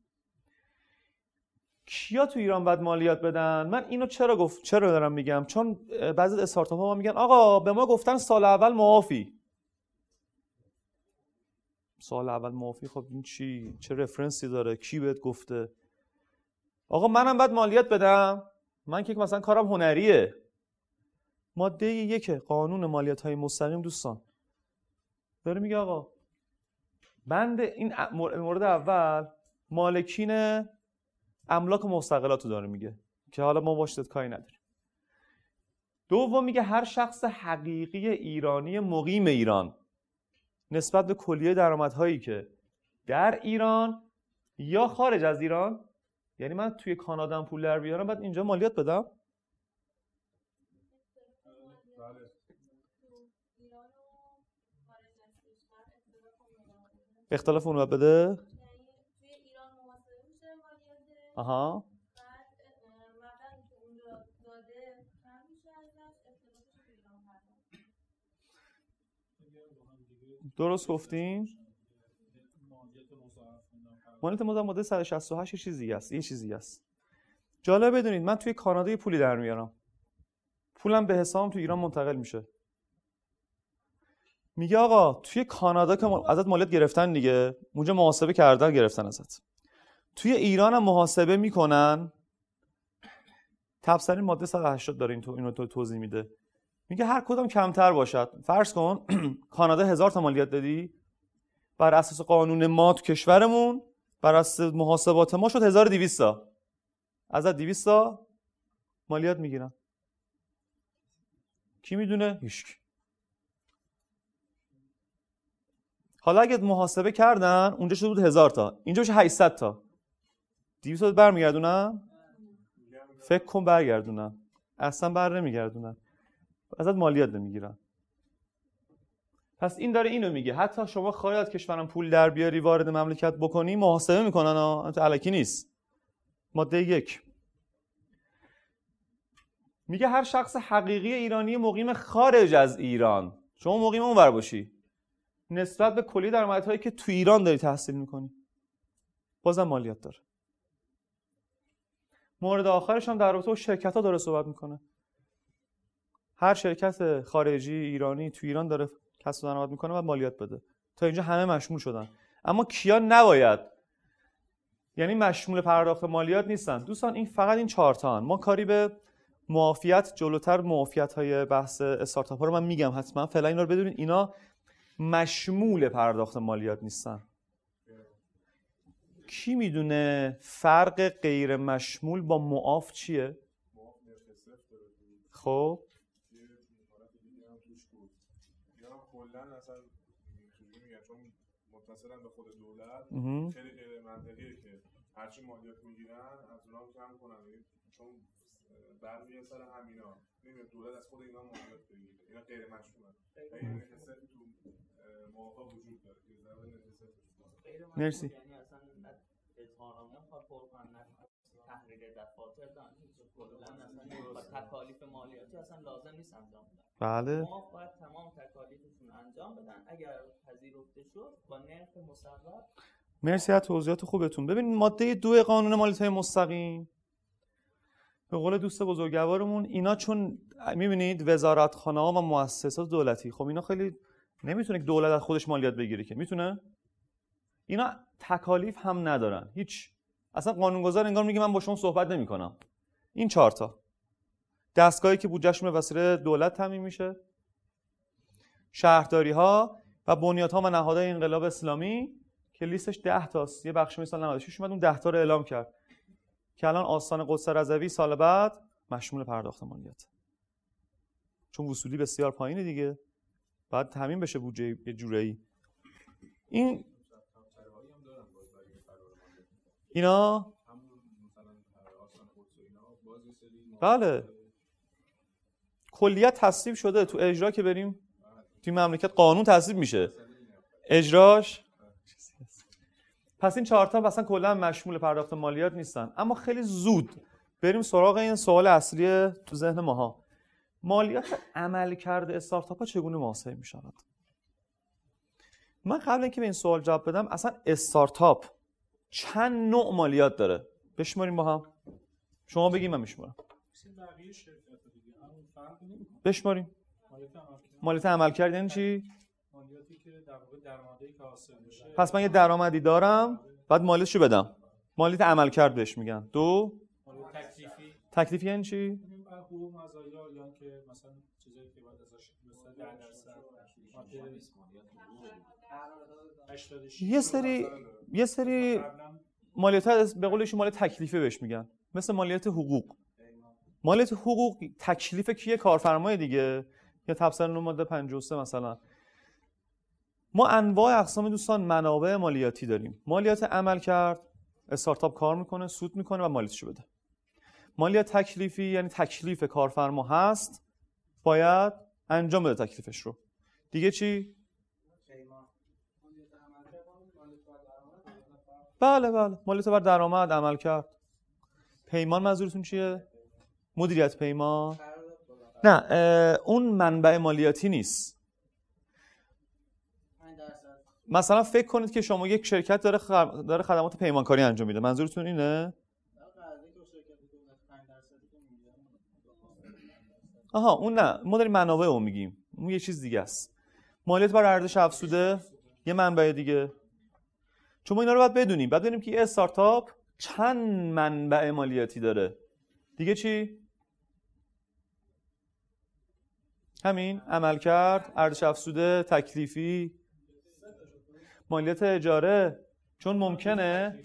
کیا تو ایران باید مالیات بدن؟ من اینو چرا گفت چرا دارم میگم؟ چون بعضی استارتاپ ها ما میگن آقا به ما گفتن سال اول معافی. سال اول معافی خب این چی؟ چه رفرنسی داره؟ کی بهت گفته؟ آقا منم باید مالیات بدم. من که مثلا کارم هنریه. ماده یک قانون مالیات های مستقیم دوستان. داره میگه آقا بند این مورد اول مالکین املاک و داره میگه که حالا ما باش کاری نداریم. دوم میگه هر شخص حقیقی ایرانی مقیم ایران نسبت به کلیه درآمدهایی که در ایران یا خارج از ایران یعنی من توی کانادا پول در بیارم بعد اینجا مالیات بدم؟ اختلاف اون بده؟ آها. درست گفتین؟ مالیات مضاعف ماده 168 یه چیزی است یه چیزی است. جالب بدونید من توی کانادا یه پولی در میارم. پولم به حسابم تو ایران منتقل میشه. میگه آقا توی کانادا که ازت مالیات گرفتن دیگه اونجا محاسبه کردن گرفتن ازت. توی ایران هم محاسبه می‌کنن. تبصره ماده 180 داره این تو اینو تو توضیح میده. میگه هر کدام کمتر باشد. فرض کن کانادا هزار تا مالیات دادی. بر اساس قانون ما تو کشورمون بر اساس محاسبات ما شد 1200 تا. ازت 200 تا مالیات می‌گیرن. کی می‌دونه؟ هیچ حالا اگه محاسبه کردن اونجا شده بود 1000 تا. اینجا میشه 800 تا. 200 تا برمیگردونن فکر کن برگردونن اصلا بر نمیگردونن ازت مالیات نمی‌گیرن پس این داره اینو میگه. حتی شما خواهی کشورم پول در بیاری وارد مملکت بکنی محاسبه می‌کنن ها علکی نیست. ماده یک. میگه هر شخص حقیقی ایرانی مقیم خارج از ایران. شما مقیم اونور باشی. نسبت به کلی درآمدهایی که تو ایران داری تحصیل می‌کنی. بازم مالیات داره. مورد آخرش هم در رابطه با شرکت ها داره صحبت می‌کنه. هر شرکت خارجی ایرانی تو ایران داره کسب درآمد می‌کنه و مالیات بده. تا اینجا همه مشمول شدن. اما کیا نباید؟ یعنی مشمول پرداخت مالیات نیستن. دوستان این فقط این چهار ما کاری به معافیت جلوتر معافیت های بحث استارتاپ ها رو من میگم حتما. فعلا اینا رو بدونید اینا مشمول پرداخت مالیات نیستن. کی می‌دونه فرق غیر مشمول با معاف چیه؟ خب یا کلا اصلا اینجوری میگن چون متصلن به خود دولت مهم. خیلی غیر منطقیه که هرچی مالیات می‌گیرن از اونا کم کنن. یعنی چون برمیگه سر همینا. نمیاد دولت از خود اینا مالیات بگیره. اینا غیر و این نکست تو موافق وجود داره. که وجود داره. مرسی. یعنی اصلا اظهارنامه پر کنن تحریر دفاتر دارن. هیچ کلا اصلا تکالیف مالیاتی اصلا لازم نیست انجام بدن. بله. ما باید تمام تکالیفشون انجام بدن. اگر پذیرفته شد با نرخ مصوب مرسی از توضیحات خوبتون. ببینید ماده دو قانون مالیات مستقیم. به قول دوست بزرگوارمون اینا چون می‌بینید وزارتخانه ها و مؤسسات دولتی خب اینا خیلی نمی‌تونه که دولت از خودش مالیات بگیره که. می‌تونه؟ اینا تکالیف هم ندارن. هیچ. اصلا قانونگذار انگار میگه من با شما صحبت نمی‌کنم. این چهار تا. دستگاهی که بودجهشون به وسیله دولت تامین میشه. شهرداری ها و بنیادها و نهادهای انقلاب اسلامی. که لیستش 10 تاست. یه بخش مثال 96 اومد اون 10 تا رو اعلام کرد. که الان آستان قدس رضوی سال بعد مشمول پرداخت مالیات. چون وصولی بسیار پایینه دیگه. بعد تامین بشه بودجه یه جورایی. این اینا بله. کلیت تصویب شده تو اجرا که بریم. توی مملکت قانون تصویب میشه. اجراش پس این چهار تا مثلا کلا مشمول پرداخت مالیات نیستن. اما خیلی زود بریم سراغ این سوال اصلی تو ذهن ماها. مالیات عمل کرده استارتاپ ها چگونه محاسبه می شود من قبل اینکه به این سوال جواب بدم اصلا استارتاپ چند نوع مالیات داره؟ بشماریم با هم. شما بگیم من میشمارم. بشماریم. مالیات عملکرد یعنی چی؟ که در واقع درآمدی که حاصل میشه. پس من یه درآمدی دارم بعد مالیاتشو بدم؟ مالیات عمل کرد بهش میگن. دو؟ مالیات تکلیفی. تکلیف یعنی چی؟ یعنی بر حقوق مزایا یا که مثلا چیزایی که باید ازش مثلا 10 درصد. ماده 86 یه سری یه سری مالیات ها به قولشون مالیات تکلیفه بهش میگن. مثل مالیات حقوق. مالیات حقوق تکلیف کیه؟ کارفرمای دیگه. یا تبصره نو ماده 53 مثلا. ما انواع اقسام دوستان منابع مالیاتی داریم. مالیات عمل کرد استارتاپ کار می‌کنه سود می‌کنه و مالیاتشو بده. مالیات تکلیفی یعنی تکلیف کارفرما هست باید انجام بده تکلیفش رو. دیگه چی؟ بله بله. مالیات بر درآمد عمل کرد. پیمان منظورتون چیه؟ مدیریت پیمان؟ نه اون منبع مالیاتی نیست. مثلا فکر کنید که شما یک شرکت داره خ- داره خدمات پیمانکاری انجام میده. منظورتون اینه؟ آها اون نه. ما داریم منابع رو میگیم. اون یه چیز دیگه است. مالیات بر ارزش افزوده؟ یه منبع دیگه. چون ما اینا رو باید بدونیم. باید بدونیم که یه استارتاپ چند منبع مالیاتی داره. دیگه چی؟ همین. عمل کرد ارزش افزوده تکلیفی. مالیات اجاره چون ممکنه؟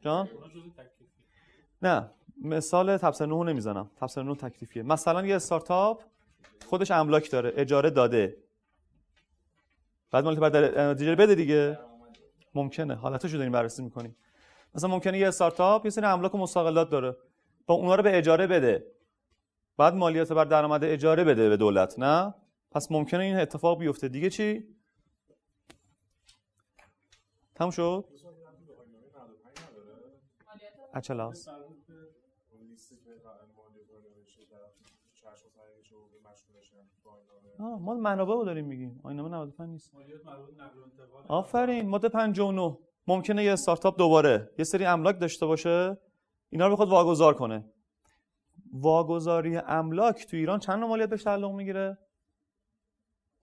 جان؟ نه مثال تبصره 9 نمی‌زنم. تبصره 9 تکلیفیه. مثلا یه استارتاپ خودش املاک داره اجاره داده. بعد مالیات بر در- اجاره بده دیگه. ممکنه. حالتاشو داریم بررسی می‌کنیم مثلا ممکنه یه استارتاپ یه سری املاک و مستقلات داره. با اونا رو به اجاره بده. بعد مالیات بر درآمد اجاره بده به دولت نه؟ پس ممکنه این اتفاق بیفته. دیگه چی تموم شد اچلاس اون لیستی که مالیات رو نوشته طرف چشم و سرش رو مشغولشن با اینا آه ما منابع رو داریم میگیم. آینامه 95 نیست. آفرین ماده 59 ممکنه یه استارتاپ دوباره یه سری املاک داشته باشه. اینا رو بخواد واگذار کنه. واگذاری املاک تو ایران چند نوع مالیات بهش تعلق می‌گیره؟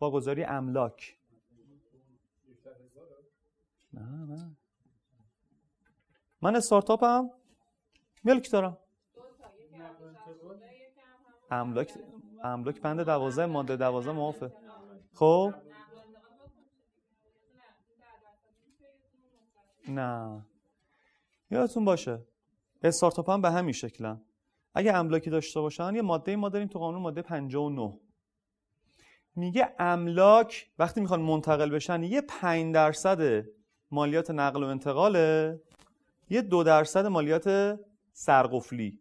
واگذاری املاک. نه نه. من استارتاپم. ملک دارم. املاک املاک بند 12 ماده 12 معافه. خب؟ نه. یادتون باشه استارتاپ هم به همین شکلن. اگه املاکی داشته باشن یه ماده ما داریم تو قانون ماده 59 میگه املاک وقتی می‌خوان منتقل بشن یه 5 درصد مالیات نقل و انتقاله یه دو درصد مالیات سرقفلی.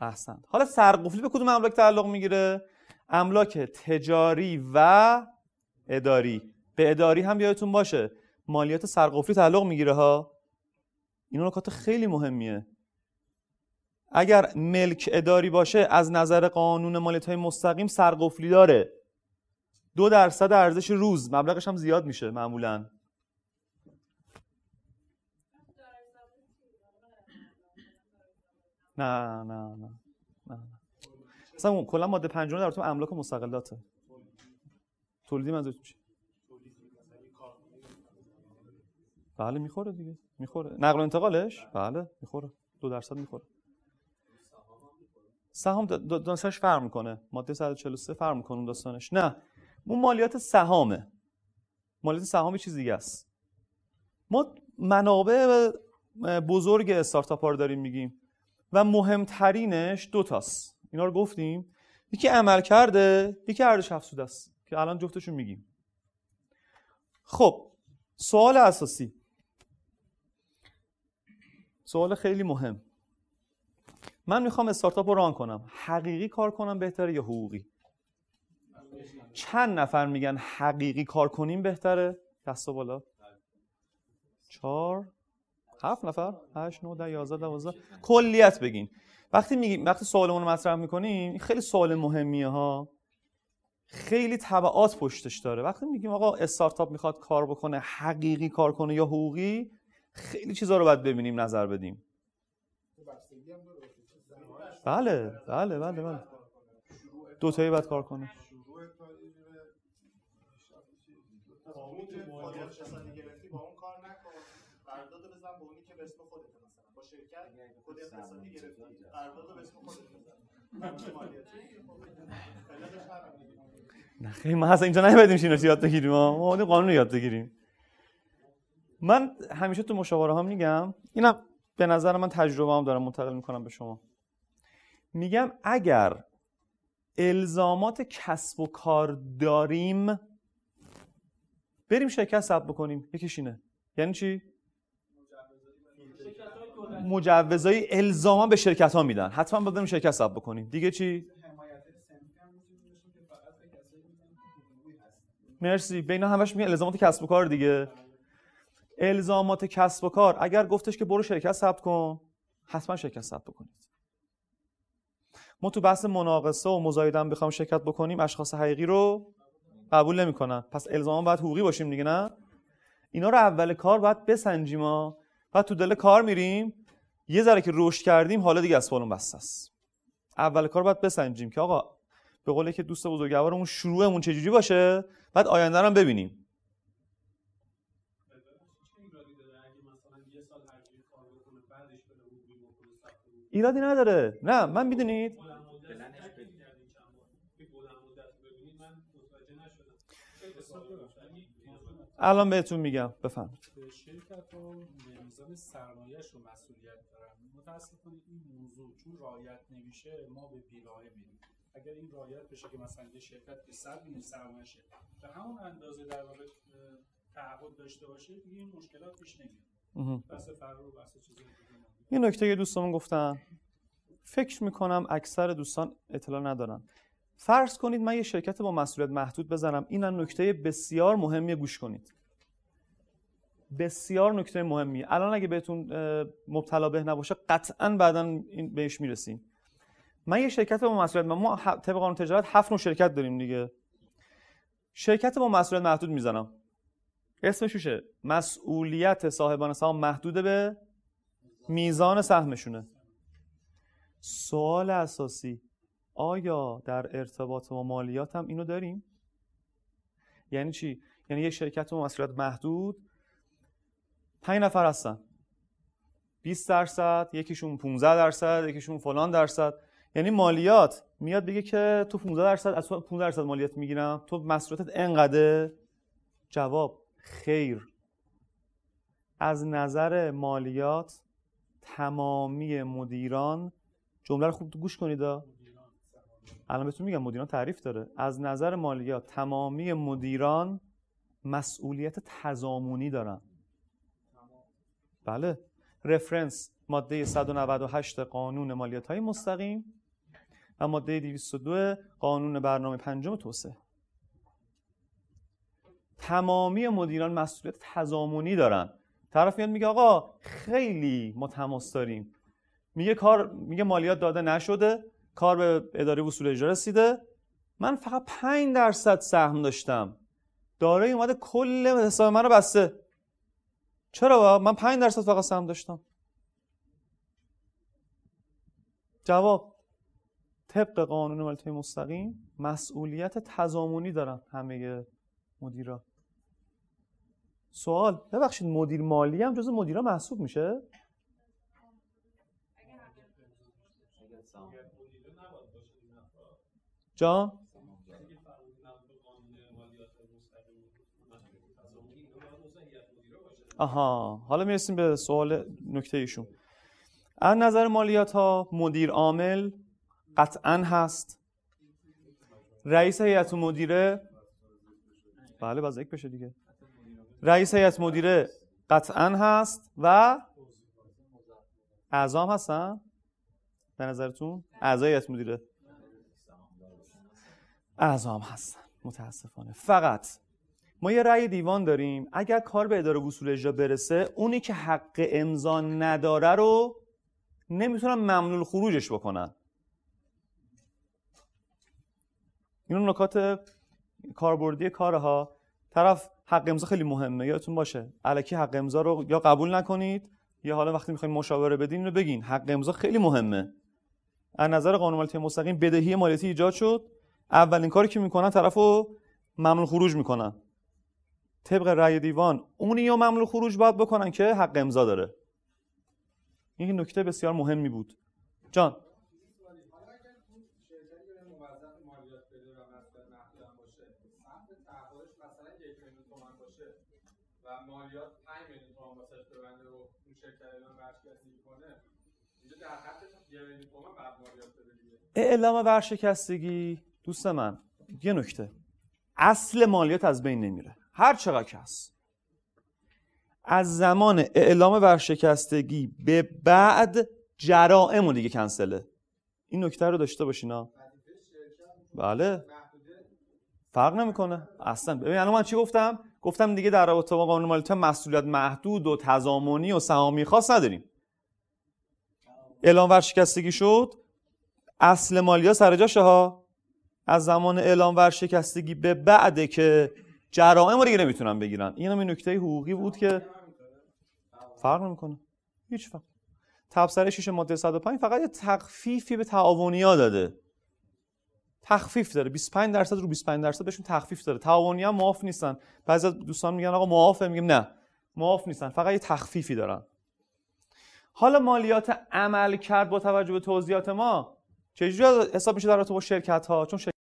احسن حالا سرقفلی به کدوم املاک تعلق می‌گیره؟ املاک تجاری و اداری. به اداری هم یادتون باشه مالیات سرقفلی تعلق می‌گیره ها. این نکات خیلی مهمیه. اگر ملک اداری باشه از نظر قانون مالیات های مستقیم سرقفلی داره. دو درصد ارزش روز. مبلغش هم زیاد میشه معمولا. نه نه نه نه اون کلا ماده پنجم در تو املاک مستقلاته. تولیدی منظورتون چیه بله می‌خوره دیگه. می‌خوره. نقل و انتقالش؟ بله می‌خوره. دو درصد می‌خوره. سهام دا- دا- داستانش فرق می‌کنه. ماده 143 فرق می‌کنه اون داستانش. نه. اون مالیات سهامه. مالیات سهام چیز دیگه است. ما منابع بزرگ استارتاپ ها رو داریم میگیم و مهمترینش دو تاست. اینا رو گفتیم. یکی عمل کرده یکی ارزش افزوده است که الان جفتشون میگیم. خب سوال اساسی. سوال خیلی مهم. من می‌خوام استارتاپ رو ران کنم. حقیقی کار کنم بهتره یا حقوقی؟ چند نفر میگن حقیقی کار کنیم بهتره؟ دستا بالا. چهار هفت نفر؟ هشت نه ده یازده دوازده. کلیت بگین. وقتی میگیم وقتی سوالمون رو مطرح می‌کنیم خیلی سوال مهمیه ها. خیلی تبعات پشتش داره. وقتی میگیم آقا استارتاپ می‌خواد کار بکنه حقیقی کار کنه یا حقوقی خیلی چیزا رو باید ببینیم نظر بدیم. بله بله بله بله. دو تایی باید کار کنه با اون رسانه گرفتی با اون کار نکن. قرارداد رو بزن به اونی که به اسم خودت مثلا. با شرکت کد اقتصادی گرفتی قرارداد رو به اسم خودت بزن. خیلی ما اصلا اینجا نمیدیم اینو یاد بگیریم. ما اومدیم قانون رو یاد بگیریم. من همیشه تو مشاوره ها میگم اینم به نظر من تجربه هم دارم منتقل می‌کنم به شما. میگم اگر الزامات کسب و کار داریم بریم شرکت ثبت بکنیم. یکیش اینه. یعنی چی؟ مجوزای الزاما به شرکت ها میدن. حتما باید بریم شرکت ثبت بکنیم. دیگه چی؟ مرسی. بین همش میگن الزامات کسب و کار دیگه. الزامات کسب و کار. اگر گفتش که برو شرکت ثبت کن حتما شرکت ثبت بکنید. ما تو بحث مناقصه و مزایده هم بخوام شرکت بکنیم اشخاص حقیقی رو قبول نمی‌کنن. پس الزاما باید حقوقی باشیم دیگه نه؟ اینا رو اول کار باید بسنجیم ها. بعد تو دل کار میریم. یه ذره که رشد کردیم حالا دیگه از بالون بسته است. اول کار باید بسنجیم که آقا به قولی که دوست بزرگوارمون شروعمون چجوری باشه بعد آینده رو ببینیم. ایرادی نداره. نه من می‌دونید؟ الان بهتون میگم بفهمید شرکت ها به میزان سرمایهش رو مسئولیت دارن. متاسفانه این موضوع چون رعایت نمیشه ما به بیراه میریم. اگر این رعایت بشه که مثلا یه شرکت به 100 میلیون سرمایه‌شه به همون اندازه در واقع تعهد داشته باشه دیگه این مشکلات پیش نمیاد. بس فرار و بس نمیاد. این نکته که دوستمون گفتن فکر می‌کنم اکثر دوستان اطلاع ندارن. فرض کنید من یه شرکت با مسئولیت محدود بزنم. این نکته بسیار مهمی گوش کنید. بسیار نکته مهمی. الان اگه بهتون مبتلا به نباشه قطعا بعدا بهش می‌رسیم. من یه شرکت با مسئولیت ما طبق قانون تجارت هفت نوع شرکت داریم دیگه. شرکت با مسئولیت محدود می‌زنم. اسمش چیه؟ مسئولیت صاحبان سهام محدود به میزان سهمشونه. سوال اساسی. آیا در ارتباط با مالیات هم اینو داریم؟ یعنی چی؟ یعنی یه شرکت با مسئولیت محدود پنج نفر هستن 20 درصد یکیشون 15 درصد یکیشون فلان درصد یعنی مالیات میاد بگه که تو 15 درصد از تو 15 درصد مالیات می‌گیرم تو مسئولیتت انقدر جواب خیر از نظر مالیات تمامی مدیران جمله رو خوب گوش کنید. الان بهتون میگم مدیران تعریف داره. از نظر مالیات تمامی مدیران مسئولیت تضامنی دارن. بله. رفرنس ماده 198 قانون مالیات های مستقیم و ماده 202 قانون برنامه پنجم توسعه. تمامی مدیران مسئولیت تضامنی دارن. طرف میاد میگه آقا خیلی ما تماس داریم. میگه کار میگه مالیات داده نشده. کار به اداره وصول اجرا رسیده. من فقط 5 درصد سهم داشتم. دارایی اومده کل حساب من بسته. چرا با؟ من 5 درصد فقط سهم داشتم. جواب طبق قانون مالیات مستقیم مسئولیت تضامنی دارن همه مدیرا. سوال ببخشید مدیر مالی هم جز مدیرا محسوب میشه؟ جان آها حالا می‌رسیم به سوال نکته ایشون. از نظر مالیات ها مدیر عامل قطعا هست. رئیس هیئت مدیره بله باز یک بشه دیگه. رئیس هیئت مدیره قطعا هست و اعضام هستن؟ به نظرتون؟ اعضای هیئت مدیره. اعضام هستن. متاسفانه. فقط ما یه رأی دیوان داریم. اگر کار به اداره وصول اجرا برسه اونی که حق امضا نداره رو نمی‌تونن ممنوع خروجش بکنن. این نکات کاربردی کارها. طرف حق امضا خیلی مهمه. یادتون باشه. الکی حق امضا رو یا قبول نکنید یا حالا وقتی می‌خواین مشاوره بدین اینو بگین. حق امضا خیلی مهمه. از نظر قانون مالیاتی مستقیم بدهی مالیاتی ایجاد شد. اولین کاری که می‌کنن طرفو ممنوع خروج می‌کنن. طبق رأی دیوان اونی یا ممنوع خروج باید بکنن که حق امضا داره. این نکته بسیار مهمی بود. جان. مالیات 5 میلیون تومان واسه ببنده و اون شرکت اعلام ورشکستگی کنه اینجا در حدش هم یه میلیون تومان بعد مالیات بده دیگه. اعلام ورشکستگی دوست من یه نکته. اصل مالیات از بین نمیره. هر چقدر که هست. از زمان اعلام ورشکستگی به بعد جرائم رو دیگه کنسله. این نکته رو داشته باشین ها. بله. فرق نمی‌کنه. اصلا. ببین الان من چی گفتم؟ گفتم دیگه در رابطه با قانون مالیات مسئولیت محدود و تضامنی و سهامی خاص نداریم. اعلام ورشکستگی شد. اصل مالیات سر جاشه ها. از زمان اعلام ورشکستگی به بعده که جرائم رو دیگه نمی‌تونن بگیرن. این هم نکته حقوقی بود که فرق نمی‌کنه. هیچ فرق. تبصره 6 ماده 105 فقط یه تخفیفی به تعاونیا داده. تخفیف داره. 25 درصد رو 25 درصد بهشون تخفیف داره. تعاونی هم معاف نیستن. بعضی از دوستان میگن آقا معافه. میگم نه. معاف نیستن. فقط یه تخفیفی دارن. حالا مالیات عمل کرد با توجه به توضیحات ما چجوری حساب میشه در رابطه با شرکت ها چون شرکت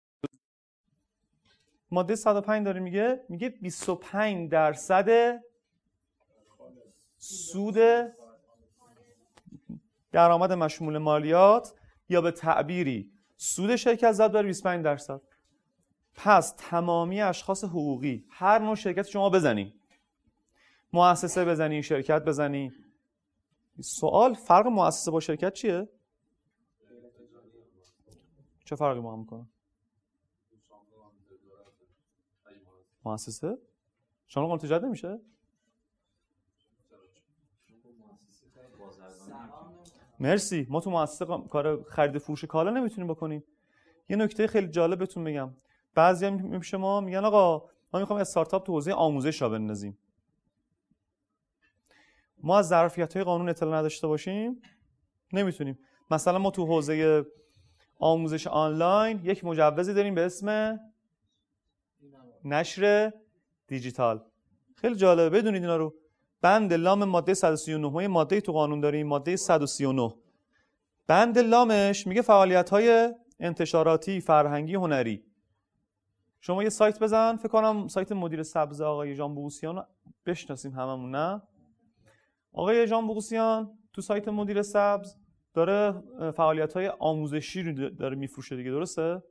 ماده 105 داره میگه میگه 25 درصد سود درآمد مشمول مالیات یا به تعبیری. سود شرکت زد بر 25 درصد. پس تمامی اشخاص حقوقی هر نوع شرکت شما بزنی مؤسسه بزنی شرکت بزنی. سوال فرق مؤسسه با شرکت چیه؟ چه فرقی ما هم می‌کنه؟ مؤسسه؟ شما قانون تجارت نمیشه؟ مرسی. ما تو مؤسسه کار خرید فروش کالا نمی‌تونیم بکنیم. یه نکته خیلی جالب بهتون میگم بعضی هم پیش ما میگن آقا ما می‌خوام استارتاپ تو حوزه آموزش را بندازیم. ما از ظرفیت های قانون اطلاع نداشته باشیم؟ نمی‌تونیم. مثلا ما تو حوزه آموزش آنلاین یک مجوزی داریم به اسم نشر دیجیتال. خیلی جالبه. بدونید اینا رو. بند لام ماده 139 ما ماده تو قانون داریم ماده 139 بند لامش میگه فعالیت های انتشاراتی فرهنگی هنری. شما یه سایت بزن. فکر کنم سایت مدیر سبز آقای جان بوسیان رو بشناسیم هممون نه؟ آقای جان بوسیان تو سایت مدیر سبز داره فعالیت های آموزشی رو داره میفروشه دیگه درسته؟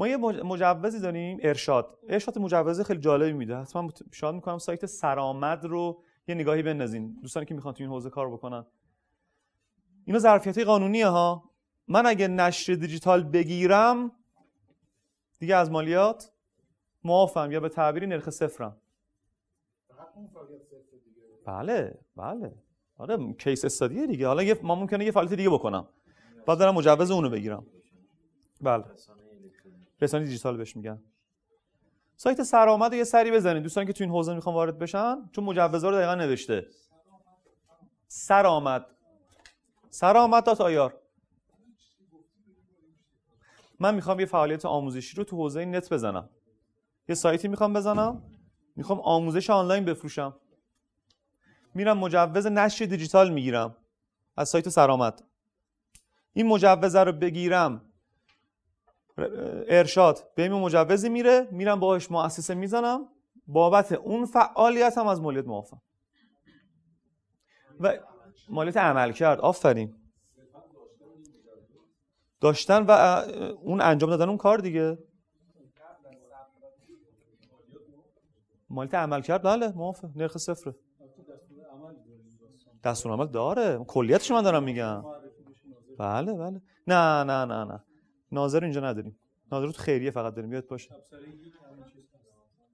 ما یه مج- مجوزی داریم ارشاد. ارشاد مجوز خیلی جالبی میده. حتما پیشنهاد می‌کنم سایت سرآمد رو یه نگاهی بندازین. دوستانی که می‌خوان تو این حوزه کار بکنن. اینا ظرفیت قانونیه ها. من اگه نشر دیجیتال بگیرم دیگه از مالیات معافم یا به تعبیری نرخ صفرم. بله بله. آره کیس استادیه دیگه. حالا یه ما ممکنه یه فعالیت دیگه بکنم. بعد دارم مجوز اونو بگیرم. بله. رسانه دیجیتال بهش میگن. سایت سرآمد رو یه سری بزنید دوستان که تو این حوزه می‌خوان وارد بشن چون مجوزا رو دقیقا نوشته. سرآمد. سرآمد تا تایار. من می‌خوام یه فعالیت آموزشی رو تو حوزه نت بزنم. یه سایتی می‌خوام بزنم. می‌خوام آموزش آنلاین بفروشم. میرم مجوز نشر دیجیتال می‌گیرم از سایت سرآمد. این مجوزه رو بگیرم. ارشاد. به مجوزی میره. میرم باهاش مؤسسه می‌زنم. بابت اون فعالیت هم از مالیات معافم و مالیات عمل کرد. آفرین. داشتن و اون انجام دادن اون کار دیگه. مالیات عمل کرد. بله معافه نرخ صفره دستور عمل داره. کلیتش من دارم میگم. بله بله. نه نه نه نه. ناظر اینجا نداریم. ناظر تو خیریه فقط داریم. یاد باشه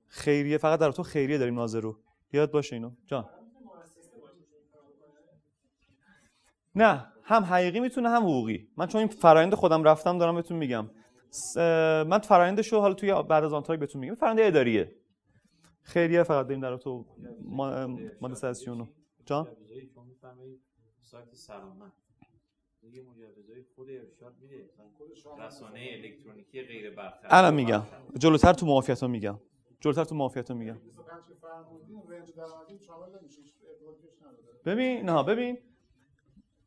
خیریه فقط در تو خیریه داریم ناظر رو. یاد باشه اینو. جان. نه هم حقیقی می‌تونه هم حقوقی. من چون این فرایند خودم رفتم دارم بهتون میگم. من فرایندش رو حالا توی بعد از آن تاک بهتون میگم. فرآیند اداریه. خیریه فقط داریم در تو ما ماده 139 جان؟ سایت سرآمد دیگه مجوزای خود ارشاد میده. مثلا رسانه الکترونیکی غیر برتر الان میگم. جلوتر تو معافیت ها میگم. جلوتر تو معافیت ها میگم. ببین نه ببین.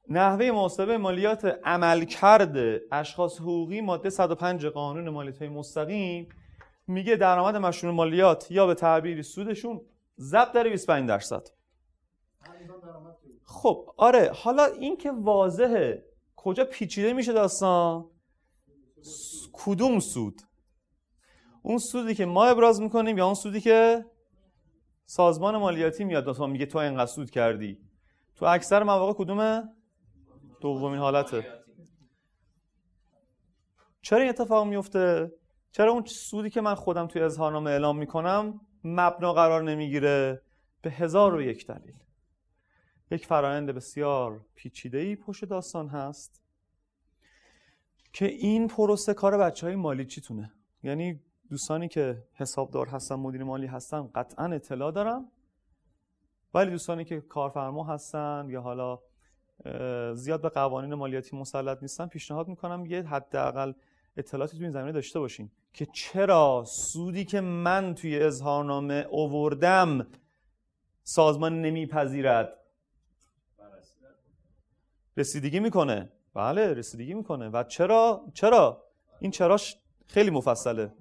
نحوه محاسبه مالیات عملکرد اشخاص حقوقی ماده 105 قانون مالیات های مستقیم میگه درآمد مشمول مالیات یا به تعبیری سودشون ضبط داره 25 درصد. خب آره. حالا این که واضحه کجا پیچیده میشه داستان؟ کدوم سود؟ اون سودی که ما ابراز می‌کنیم یا اون سودی که سازمان مالیاتی میاد؟ تو میگه تو اینقدر سود کردی. تو اکثر مواقع کدومه؟ دومین حالته. چرا این اتفاق میفته چرا اون سودی که من خودم توی اظهارنامه اعلام می‌کنم مبنا قرار نمی‌گیره؟ به هزار و یک دلیل. یک فرایند بسیار پیچیده‌ای پشت داستان هست که این پروسه کار بچه های مالی چیتونه؟ یعنی دوستانی که حسابدار هستن مدیر مالی هستن قطعا اطلاع دارم. ولی دوستانی که کارفرما هستن یا حالا زیاد به قوانین مالیاتی مسلط نیستن پیشنهاد می‌کنم یه حداقل اطلاعاتی تو این زمینه داشته باشین که چرا سودی که من توی اظهارنامه اووردم سازمان نمیپذیرد؟ رسیدگی می‌کنه. بله رسیدگی می‌کنه. و چرا؟ چرا؟ این چراش خیلی مفصله.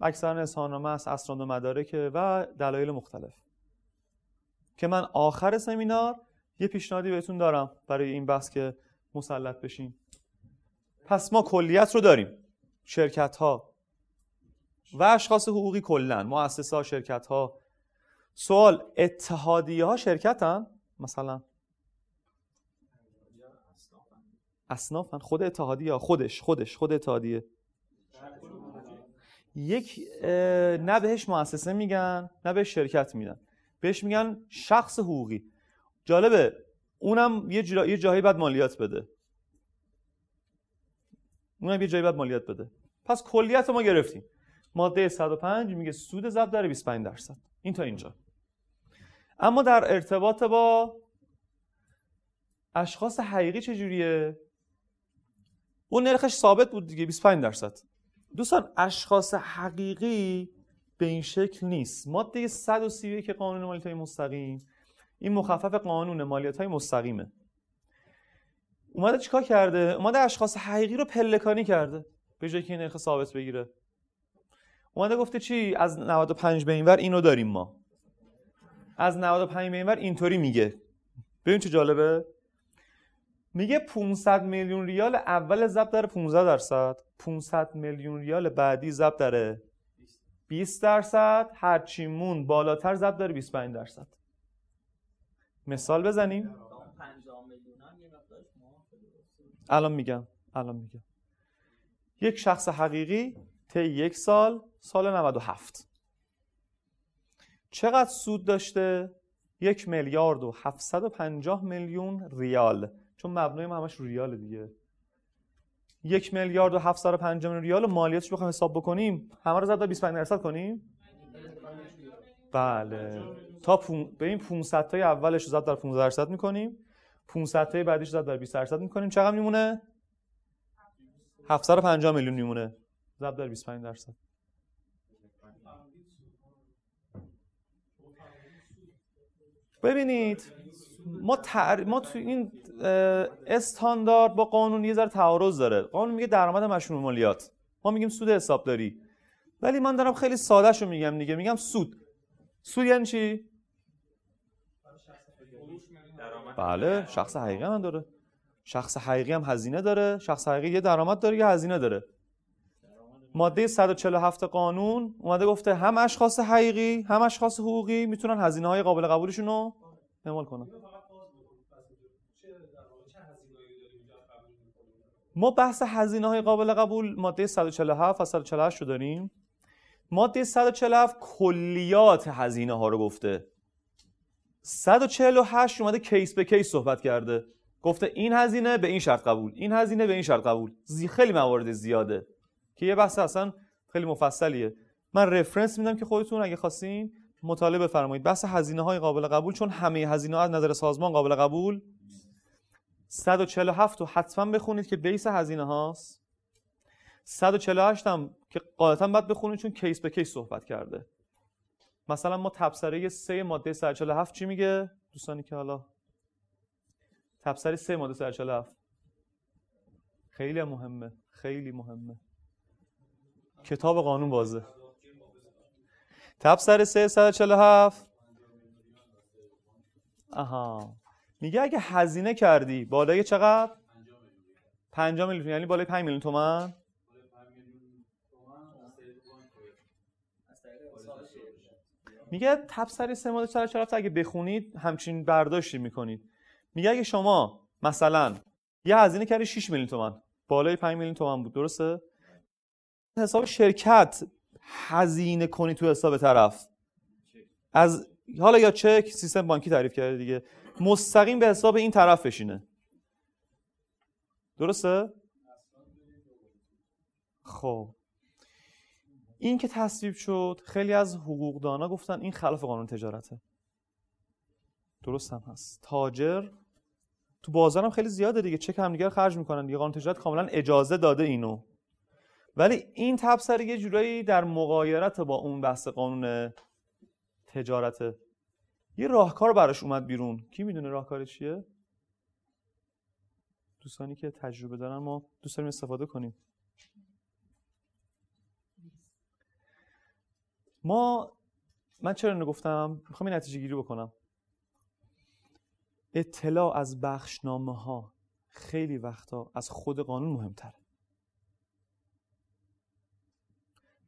اکثرا اظهارنامه است اسناد و مدارک و دلایل مختلف. که من آخر سمینار یه پیشنهادی بهتون دارم برای این بحث که مسلط بشین پس ما کلیت رو داریم. شرکت ها و اشخاص حقوقی کلا مؤسسه ها شرکت ها سوال اتحادیه ها شرکتن؟ مثلا اصنافن. خود اتحادیه خودش؟ خودش. خود اتحادیه. یک نه بهش مؤسسه میگن نه بهش شرکت میدن. بهش میگن شخص حقوقی. جالبه. اونم یه, جا... یه جایی بعد مالیات بده. اونم یه جایی بعد مالیات بده. پس کلیت ما گرفتیم. ماده 105 میگه سود ضرب در 25 درصد. این تا اینجا. اما در ارتباط با اشخاص حقیقی چجوریه؟ اون نرخش ثابت بود دیگه 25 درصد. دوستان اشخاص حقیقی به این شکل نیست. ماده 131 قانون مالیات مستقیم این مخفف قانون مالیات های مستقیمه. اومده چیکار کرده؟ اومده اشخاص حقیقی رو پلکانی کرده به جای که نرخ ثابت بگیره. اومده گفته چی؟ از 95 به اینور اینو داریم ما. از 95 به اینور اینطوری میگه. ببین چه جالبه؟ میگه 500 میلیون ریال اول ضرب در 15 درصد. 500 میلیون ریال بعدی ضرب داره 20 درصد. هرچی مون بالاتر ضرب داره 25 درصد. مثال بزنیم. اون 50 میلیون هم یه مقدارش معافه درسته. الان میگم الان میگم. یک شخص حقیقی طی یک سال سال 97 چقدر سود داشته؟ یک میلیارد و 750 میلیون ریال. چون مبنای ما همش ریال دیگه. یک میلیارد و 750 میلیون ریال مالیاتش بخوایم حساب بکنیم همه رو زد در 25 درصد کنیم؟ بله. تا پون... به این 500 تای اولش رو زد در 15 درصد می‌کنیم. 500 تای بعدیش رو زد در 20 درصد می‌کنیم. چقدر میمونه؟ 750 میلیون میمونه. ضرب در 25 درصد. ببینید. ما تر... ما تو این استاندارد با قانون یه ذره تعارض داره. قانون میگه درآمد مشمول مالیات. ما میگیم سود حسابداری ولی من دارم خیلی سادهشو میگم دیگه. میگم سود. سود یعنی چی؟ بله شخص حقیقی هم داره. شخص حقیقی هم هزینه داره. شخص حقیقی یه درآمد داره یه هزینه داره. ماده 147 قانون اومده گفته هم اشخاص حقیقی هم اشخاص حقوقی می‌تونن هزینه های قابل قبولشون رو اعمال کنن. ما بحث هزینه های قابل قبول ماده 147 و 148 رو داریم. ماده 147 کلیات هزینه ها رو گفته. 148 اومده case به case صحبت کرده. گفته این هزینه به این شرط قبول این هزینه به این شرط قبول. زی خیلی موارد زیاده که یه بحث اصلا خیلی مفصلیه. من reference میدم که خودتون اگه خواستین مطالعه بفرمایید. بحث هزینه های قابل قبول چون همه هزینه ها از نظر سازمان قابل قبول 147 رو حتما بخونید که base هزینه هاست. 148 هم که قاعدتا باید بخونید چون case به case صحبت کرده. مثلا ما تبصره 3 ماده 147 چی میگه؟ دوستانی که حالا تبصره 3 ماده 147 خیلی مهمه خیلی مهمه. کتاب قانون بازه تبصره 3 147 آها. میگه اگه هزینه کردی بالای چقدر؟ 5 میلیون. یعنی بالای 5 میلیون تومن؟ میگه تبصره سه ماده 147 اگه بخونید همچین برداشتی می‌کنید. میگه اگه شما مثلا یه هزینه کردی 6 میلیون تومن. بالای 5 میلیون تومن بود. درسته؟ حساب شرکت هزینه کنی تو حساب طرف. از حالا یا چک سیستم بانکی تعریف کرده دیگه. مستقیم به حساب این طرف بشینه. درسته؟ خب. این که تصویب شد خیلی از حقوقدانا گفتن این خلاف قانون تجارته. درست هم هست. تاجر تو بازار هم خیلی زیاده دیگه. چک هم دیگه خرج می‌کنن دیگه. قانون تجارت کاملا اجازه داده اینو. ولی این تبصره یه جورایی در مقایرت با اون بحث قانون تجارته. یه راهکار براش اومد بیرون. کی می‌دونه راهکار چیه؟ دوستانی که تجربه دارن ما دوست داریم استفاده کنیم. ما من چرا اینو گفتم؟ می‌خوام این نتیجه گیری بکنم. اطلاع از بخشنامه ها خیلی وقتا از خود قانون مهمتره.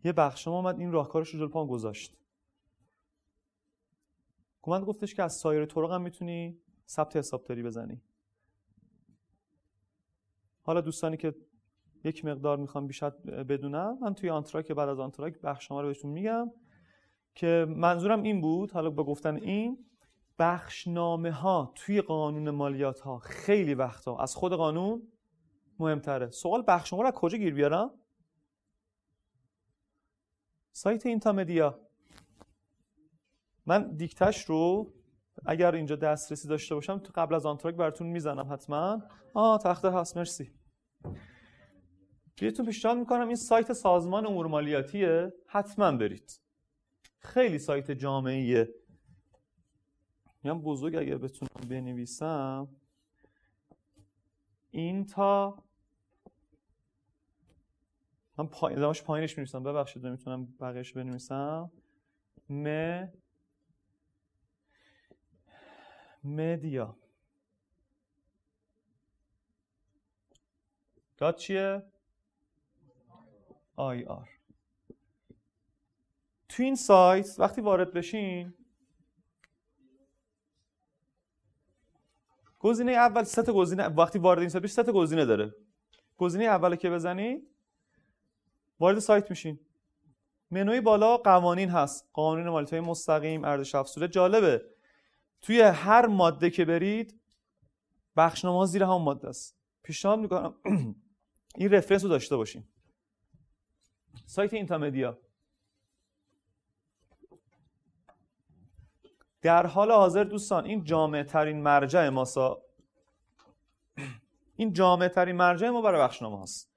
یه بخشنامه اومد این راهکارش رو جلو پام گذاشت. کومند گفتش که از سایر طرق هم می‌تونی ثبت حسابداری بزنی. حالا دوستانی که یک مقدار می‌خوام بیشتر بدونم من توی آنتراک بعد از آنتراک بخشنامه رو بهتون میگم که منظورم این بود حالا با گفتن این بخشنامه ها توی قانون مالیات ها خیلی وقتا از خود قانون مهمتره. سوال بخشنامه رو کجا گیر بیارم؟ سایت اینتامدیا. من دیکتش رو اگر اینجا دسترسی داشته باشم تو قبل از آنتراک براتون می‌زنم حتما. آه تخته هست مرسی. بهتون پیشنهاد می‌کنم این سایت سازمان امور مالیاتیه حتما برید. خیلی سایت جامعیه. میگم بزرگ اگر بتونم بنویسم. این تا من پایین پایینش می‌نویسم. ببخشید نمی‌تونم بقیه‌اش بنویسم. م مدیا. دات چیه؟ آی آر. تو این سایت وقتی وارد بشین گزینه اول سه تا گزینه وقتی وارد این سایت بشین سه گزینه داره. گزینه اول که بزنید وارد سایت میشین. منوی بالا قوانین هست. قانون مالیات مستقیم ارزش افزوده. جالبه. توی هر ماده که برید بخشنامه زیر هم ماده است. پیشنهاد می‌کنم این رفرنس رو داشته باشین. سایت اینتامدیا در حال حاضر دوستان این جامع ترین مرجع ما سا... این جامع ترین مرجع ما برای بخشنامه هست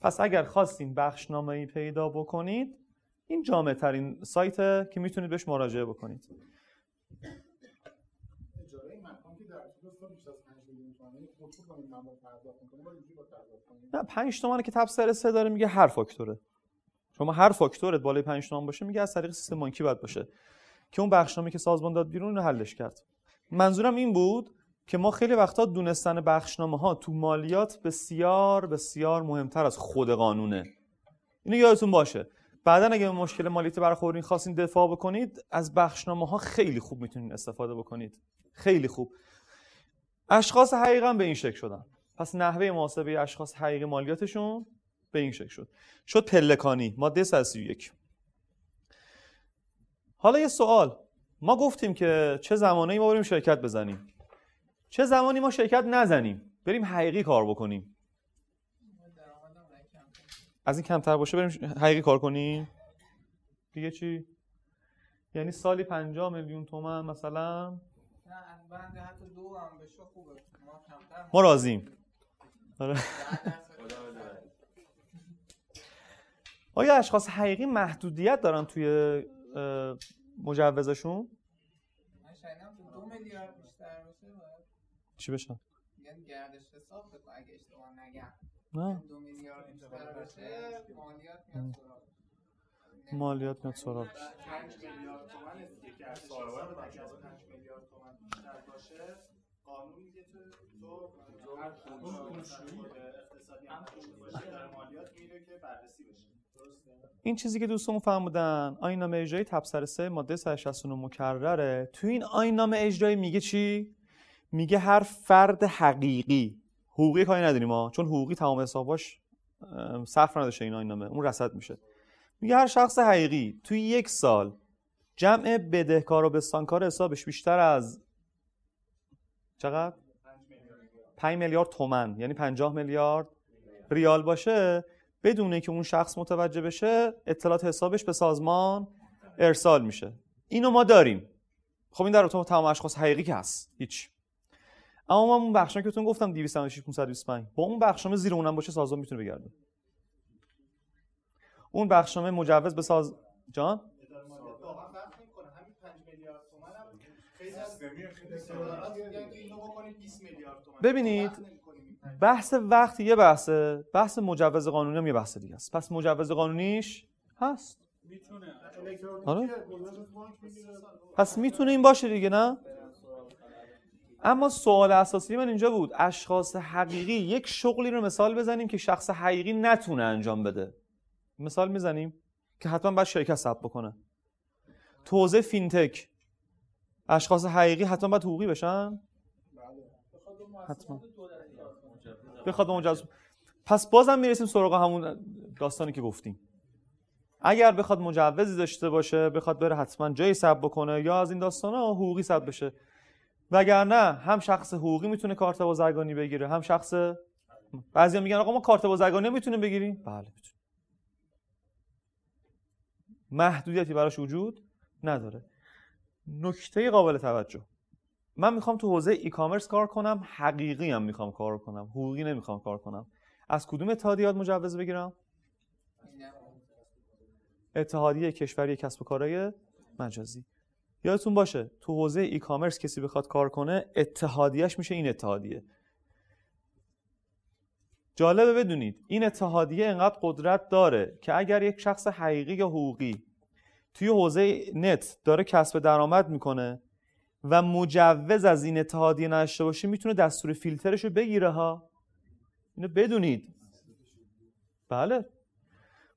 پس اگر خواستین بخشنامه ای پیدا بکنید این جامع ترین سایت که می‌تونید بهش مراجعه بکنید. نه 5 تومن که تبصره سه داره میگه هر فاکتوره. شما هر فاکتورت بالای 5 تومن باشه میگه از طریق سیستم بانکی باید باشه. که اون بخشنامه که سازمان داد بیرون رو حلش کرد. منظورم این بود که ما خیلی وقتا دونستن بخشنامه ها تو مالیات بسیار بسیار مهمتر از خود قانونه. اینو یادتون باشه. بعدا اگه به مشکل مالیاتی برخوردین خواستین دفاع بکنید از بخشنامه ها خیلی خوب می‌تونید استفاده بکنید. خیلی خوب. اشخاص حقیقا به این شکل شدن. پس نحوه محاسبه اشخاص حقیقی مالیاتشون به این شکل شد. شد پلکانی ماده 131 حالا یه سوال. ما گفتیم که چه زمانی ما بریم شرکت بزنیم؟ چه زمانی ما شرکت نزنیم؟ بریم حقیقی کار بکنیم. از این کمتر باشه بریم حقیقی کار کنیم؟ دیگه چی؟ یعنی سالی 50 میلیون تومن مثلا ما راضیم. آره. آیا اشخاص حقیقی محدودیت دارن توی مجوزشون؟ چی بشن؟ یعنی گردش حساب بکن اگه اشتباه نگم. نه. دو میلیارد بیشتر باشه مالیات میاد سراغ. مالیات میاد سراغ بیشتر باشه قانون میگه تو تو هر اقتصادی هم باشه در مالیات میره که بررسی بشه. این چیزی که دوستمون فهمودن آینامه اجرایی تبصره 3 ماده 169 مکرره. تو این آینامه اجرایی میگه چی؟ میگه هر فرد حقیقی حقوقی کاری نداریم ما چون حقوقی تمام حساباش صرف نداشته این آینامه اون رصد میشه. میگه هر شخص حقیقی توی یک سال جمع بدهکار و بستانکار حسابش بیشتر از چقدر؟ 5 میلیارد تومن یعنی 50 میلیارد ریال باشه. بدون که اون شخص متوجه بشه اطلاعات حسابش به سازمان ارسال میشه. اینو ما داریم. خب این در با تمام اشخاص حقیقی که هست. هیچ. اما ما اون بخشنامه که بهتون گفتم 296 525 با اون بخشنامه زیر اونم باشه سازمان می‌تونه بگرده. اون بخشنامه مجوز به ساز جان واقعا فرق نمی‌کنه. همین 5 میلیارد تومن هم خیلی از دلارات میگن که اینو بکنید 20 میلیارد تومن ببینید این پنج بحث وقت یه بحثه بحث مجوز قانونی هم یه بحث دیگه است. پس مجوز قانونیش هست. می‌تونه. آره. پس می‌تونه این باشه دیگه نه؟ اما سوال اساسی من اینجا بود. اشخاص حقیقی یک شغلی رو مثال بزنیم که شخص حقیقی نتونه انجام بده. مثال می‌زنیم که حتما باید شرکت ثبت بکنه. توزیع فینتک. اشخاص حقیقی حتما باید حقوقی بشن؟ حتما. بخواد به مجوز پس بازم می‌رسیم سراغ همون داستانی که گفتیم. اگر بخواد مجوزی داشته باشه بخواد بره حتما جایی ثبت بکنه یا از این داستانا حقوقی ثبت بشه. وگرنه هم شخص حقوقی می‌تونه کارت بازرگانی بگیره هم شخص بعضیا میگن آقا ما کارت بازرگانی می‌تونیم بگیریم؟ بله می‌تونیم. محدودیتی براش وجود نداره. نکته قابل توجه. من می‌خوام تو حوزه ای کامرس کار کنم حقیقی هم می‌خوام کار کنم حقوقی نمی‌خوام کار کنم. از کدوم اتحادیات مجوز بگیرم؟ اتحادیه کشوری کسب و کارهای مجازی. یادتون باشه تو حوزه ای کامرس کسی بخواد کار کنه اتحادیهش میشه این اتحادیه. جالبه بدونید این اتحادیه انقدر قدرت داره که اگر یک شخص حقیقی یا حقوقی توی حوزه نت داره کسب درآمد می‌کنه و مجوز از این اتحادیه نداشته باشه می‌تونه دستور فیلترش رو بگیره ها. اینو بدونید. بله.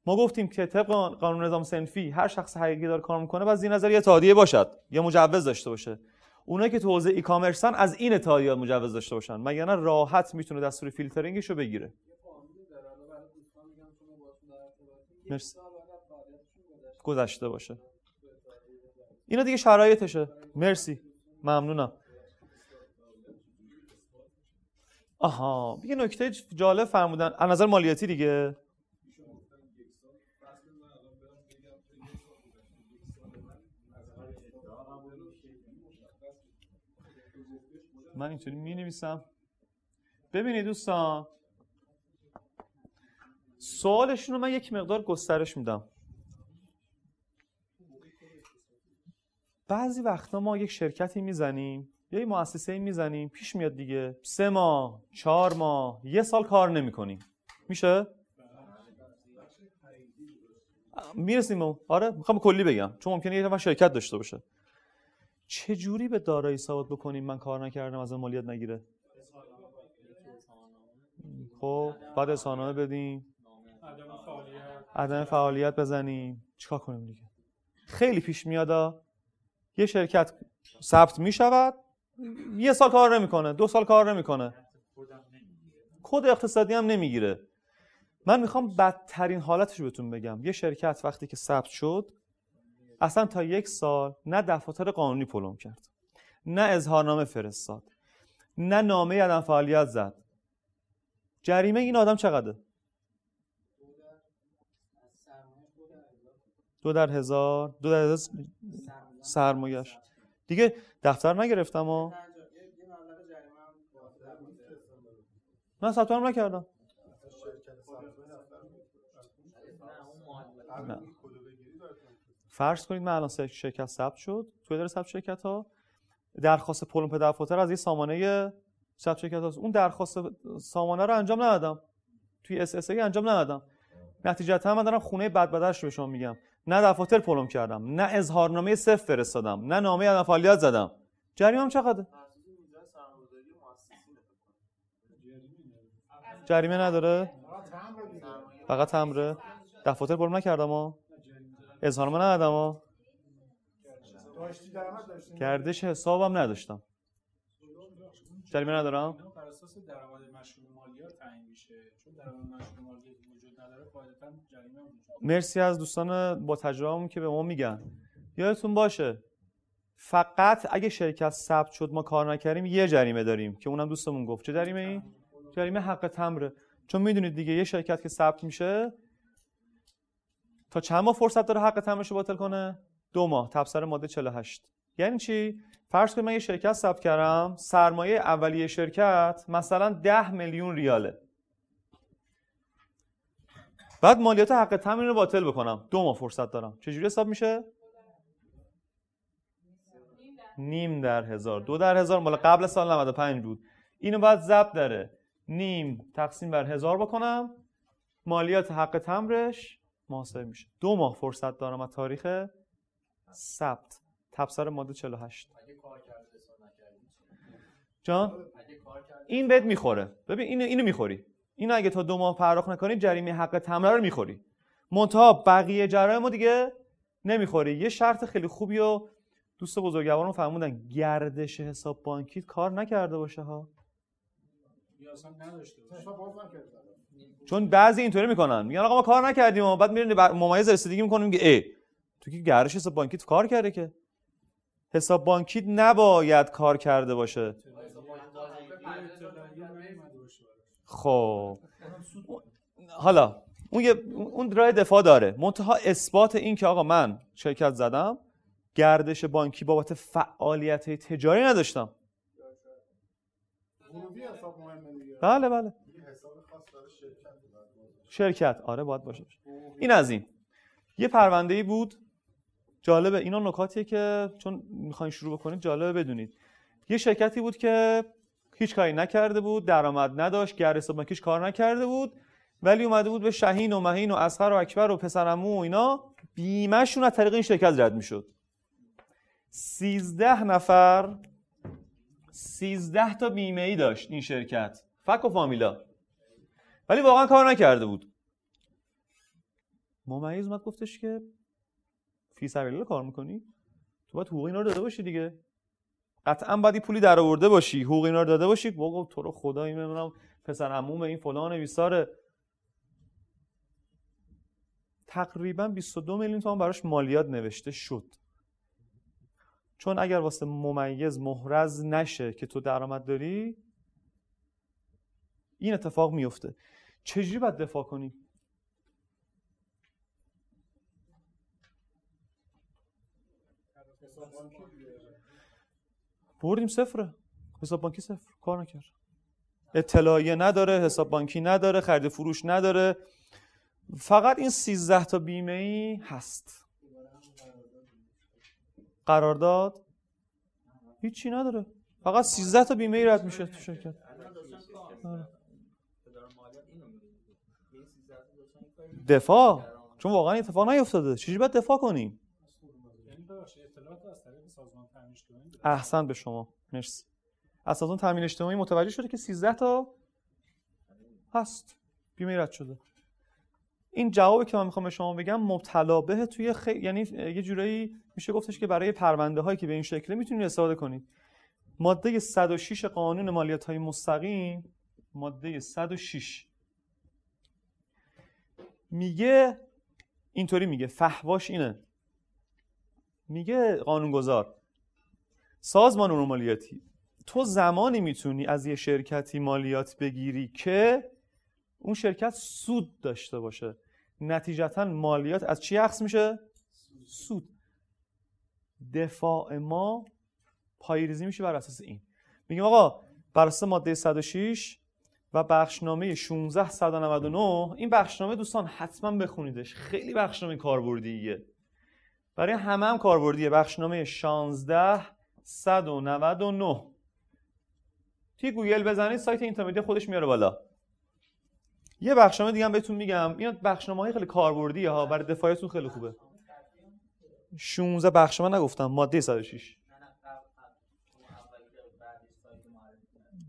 ما گفتیم که طبق قانون نظام سنفی هر شخص حقیقی داره کار می‌کنه باید این نظر یه اتحادیه باشد یا مجوز داشته باشه. اونایی که تو حوزه ای کامرسن از این اتحادیه مجوز داشته باشن مگر نه راحت می‌تونه دستور فیلترینگش رو بگیره مرسی. گذشته باشه. اینا دیگه شرایطشه. مرسی. ممنونم. آها یه نکته جالب فرمودن. از نظر مالیاتی دیگه؟ من اینطوری می نویسم ببینید دوستان. سوالشون رو من یک مقدار گسترش میدم. بعضی وقتا ما یک شرکتی می‌زنیم یا یک مؤسسه می‌زنیم پیش میاد دیگه سه ماه چهار ماه یه سال کار نمی‌کنیم. میشه؟ می‌رسیم آره می‌خوام کلی بگم چون ممکنه یه نفر شرکت داشته باشه. چه جوری به دارایی ثابت بکنیم من کار نکردم از مالیات نگیره؟ خب بعد اظهارنامه بدیم. عدم فعالیت. بزنیم. چیکار کنیم دیگه؟ خیلی پیش میاد یه شرکت ثبت می‌شود یه سال کار نمی‌کنه دو سال کار نمی‌کنه. کد اقتصادی هم نمی‌گیره. من می‌خوام بدترین حالتش بهتون بگم. یه شرکت وقتی که ثبت شد اصلا تا یک سال نه دفاتر قانونی پلم کرد. نه اظهارنامه فرستاد. نه نامه عدم فعالیت زد. جریمه این آدم چقدره؟ دو در هزار. دو در هزار. سرمایش دیگه دفتر نگرفتم ها نه ثبت نام نکردم. نه. فرض کنید من الان شرکت ثبت شد. تو اداره ثبت شرکت ها درخواست پلمپ دفاتر از یه سامانه ثبت شرکت هاست. اون درخواست سامانه رو انجام ندادم. توی SSAA انجام ندادم. نتیجتا من دارم خونه بد بدترش رو به شما میگم. نه دفاتر پلمپ کردم نه اظهارنامه صفر فرستادم نه نامه عدم فعالیت زدم. جریمه چقدره؟ جریمه نداره؟ فقط تمره؟ دفاتر پلم نکردم ها؟ اظهارنامه ندادم ها؟ گردش حسابم نداشتم. جریمه ندارم؟ بر اساس درآمد مشمول مالیات تعیین میشه. چون درآمد مشمول مالیات مرسی از دوستان با تجربهمون که به ما میگن. یادتون باشه فقط اگه شرکت ثبت شد ما کار نکردیم یه جریمه داریم که اونم دوستمون گفت. چه جریمه ای جریمه حق تمره. چون می‌دونید دیگه یه شرکت که ثبت میشه تا چند ماه فرصت داره حق تمرش رو باطل کنه؟ دو ماه. تبصره ماده 48 یعنی چی؟ فرض کنید من یه شرکت ثبت کردم سرمایه اولیه شرکت مثلا 10 میلیون ریاله. بعد مالیات حق تمرین رو باطل بکنم. دو ماه فرصت دارم. چجوری حساب میشه؟ نیم در هزار. دو در هزار. مال قبل سال 95 بود. اینو باید ضبط داره. نیم تقسیم بر هزار بکنم. مالیات حق تمرش محاسبه میشه. دو ماه فرصت دارم از تاریخ ثبت. تبصره ماده 48 جان؟ این بهت می‌خوره. ببین اینو اینو می‌خوری. اینو اگه تا دو ماه پرداخت نکنی جریمه حق تمره رو می‌خوری. منتها بقیه جرایم دیگه نمی‌خوری. یه شرط خیلی خوبی و دوست بزرگوارم فرمودن گردش حساب بانکی کار نکرده باشه ها. یا اصلا نداشته باشه. چون بعضی اینطوری می‌کنن. میگن آقا ما کار نکردیم و بعد میرین ممیز رسیدگی می‌کنیم که ای تو که گردش حساب بانکیت کار کرده که؟ حساب بانکیت نباید کار کرده باشه. خب. حالا اون یه اون راه دفاع داره. منتها اثبات این که آقا من شرکت زدم گردش بانکی بابت فعالیت تجاری نداشتم. بله بله. شرکت. آره باید باشه. این از این. یه پرونده ای بود. جالبه اینا نکاتیه که چون می‌خواین شروع بکنید جالبه بدونید. یه شرکتی بود که هیچ کاری نکرده بود درآمد نداشت گردش بانکیش کار نکرده بود ولی اومده بود به شهین و مهین و اسخر و اکبر و پسرمو و اینا بیمهشون از طریق این شرکت رد می‌شد. سیزده نفر سیزده تا بیمه ای داشت این شرکت. فک و فامیلا. ولی واقعا کار نکرده بود. ممیز اومد گفتش که فی سبیل کار می‌کنی؟ تو باید حقوق اینا رو داده باشی دیگه. قطعا باید پولی در آورده باشی حقوق اینا رو داده باشی. بابا تو رو خدا این نمی‌دونم پسر عموم این فلان ویساره تقریبا 22 میلیون تومان براش مالیات نوشته شد. چون اگر واسه ممیز محرز نشه که تو درآمد داری این اتفاق میفته. چجوری باید دفاع کنیم؟ بردیم صفره حساب بانکی صفر. کار نکرد. اطلاعیه نداره حساب بانکی نداره خرید فروش نداره. فقط این 13 تا بیمه ای هست. قرارداد هیچی نداره. فقط 13 تا بیمه ای رد میشه تو شرکت. دفاع. چون واقعا اتفاق نیفتاده. چجوری باید دفاع کنیم؟ احسن به شما. مرسی. از سازمان تامین اجتماعی متوجه شده که 13 تا هست. بیمه رد شده. این جوابی که من می‌خوام به شما بگم مبتلا به توی خی... یعنی یه جورایی میشه گفتش که برای پرونده هایی که به این شکله می‌تونید استفاده کنید. ماده 106 قانون مالیات های مستقیم ماده 106 میگه اینطوری میگه فحواش اینه. میگه قانونگذار سازمان امور مالیاتی تو زمانی می‌تونی از یه شرکتی مالیات بگیری که اون شرکت سود داشته باشه. نتیجتا مالیات از چی اخذ میشه؟ سود. دفاع ما پایریزی میشه بر اساس این. میگیم آقا بر اساس ماده 106 و بخشنامه 1699 این بخشنامه دوستان حتما بخونیدش. خیلی بخشنامه کاربردیه. برای همه هم کاربردیه. بخشنامه 16 199 توی گوگل بزنید سایت اینترمدی خودش میاره بالا. یه بخشنامه دیگه هم بهتون میگم. این بخشنامه های خیلی کاربردیه ها برای دفاعیتون خیلی خوبه. 16 بخشنامه نگفتم ماده 106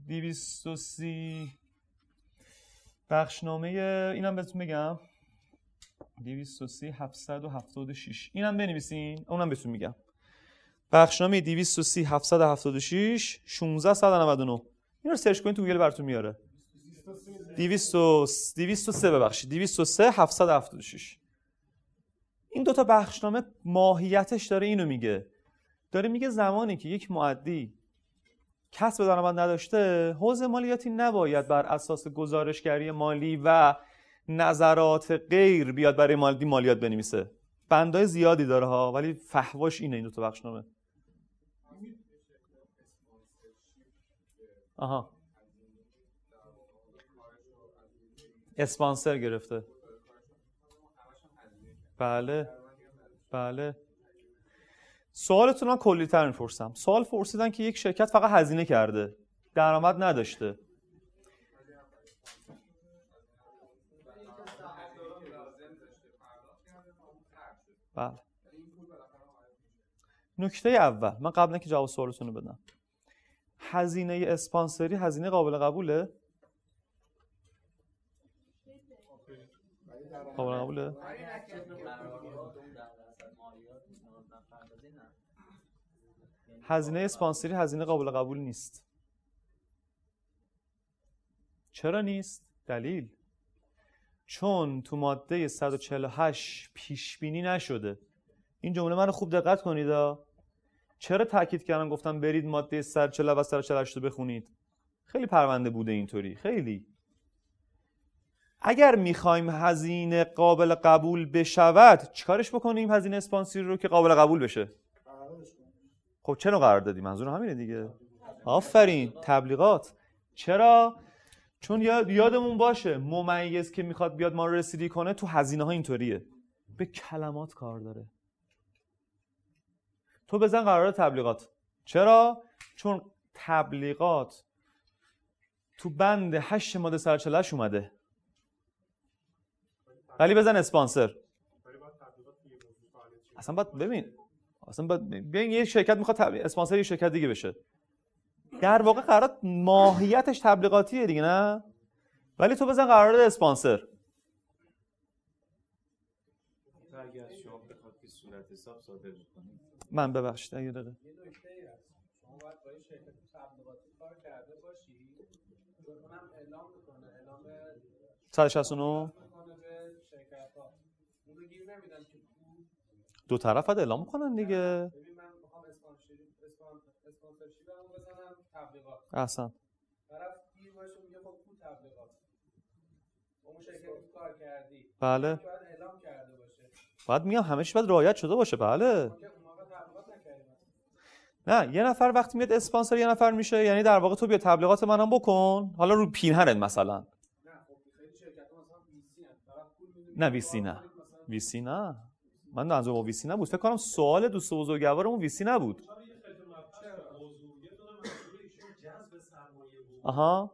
230 بخشنامه اینم بهتون بگم 230 776 اینم بنویسین اونم بهتون میگم. بخشنامه 230 776 1699 این رو سرچ کنید تو گوگل براتون میاره. 203 ببخشید. 203 776 این دوتا بخشنامه ماهیتش داره اینو میگه. داره میگه زمانی که یک معدی کسب درآمد نداشته حوزه مالیاتی نباید بر اساس گزارشگری مالی و نظرات غیر بیاد برای مالی مالیات بنویسه. بندای زیادی داره ها ولی فحواش اینه این دو تا بخشنامه. آها اسپانسر گرفته. بله بله. سوالتون من کلی تر می‌پرسم. سوال پرسیدن که یک شرکت فقط هزینه کرده درآمد نداشته. بله. نکته اول من قبل اینکه جواب سوالتون رو بدم. هزینه اسپانسری هزینه قابل قبوله؟ قابل قبوله؟ هزینه اسپانسری هزینه قابل قبول نیست. چرا نیست؟ دلیل. چون تو ماده 148 پیش بینی نشده. این جمله من خوب دقت کنید. چرا تاکید کردم گفتم برید ماده 140 و 148 رو بخونید. خیلی پرونده بوده اینطوری. خیلی. اگر می‌خوایم هزینه قابل قبول بشود چیکارش بکنیم هزینه اسپانسری رو که قابل قبول بشه؟ خب چرا قرار دادی؟ منظور همینه دیگه. آفرین. تبلیغات. چرا؟ چون یاد یادمون باشه ممیز که می‌خواد بیاد ما رو رسیدگی کنه تو هزینه ها اینطوریه. به کلمات کار داره. تو بزن قرار تبلیغات. چرا؟ چون تبلیغات تو بند 8 ماده سرچلش اومده. ولی بزن اسپانسر. اصلا باید ببین. اصلا باید ببین یه شرکت می‌خواد تبلیغ اسپانسر یه شرکت دیگه بشه. در واقع قرار ماهیتش تبلیغاتیه دیگه نه؟ ولی تو بزن قرارداد اسپانسر. اگر شما بخواد که صورت حساب صادر کنید. من ببخشید یه دقیقه. یه نکته هست. شما باید با یه شرکت تبلیغاتی کار کرده باشی. چون اونم اعلام می‌کنه اعلام 169 می‌کنه به شرکت ها اون رو گیر نمیدن که. دو طرف باید اعلام کنن دیگه. احسن. خب بله. باید اعلام کرده باشه. باید میگم رعایت شده باشه بله ما که اون موقع تبلیغات نکردیم نه یه نفر وقتی میاد اسپانسر یه نفر میشه یعنی در واقع تو بیا تبلیغات منم بکن. حالا رو پینهرت مثلا. نه نه ویسی نه. ویسی نه. من منظورم ویسی نبود. فکر کنم سوال دوست بزرگوارمون ویسی نبود. آها.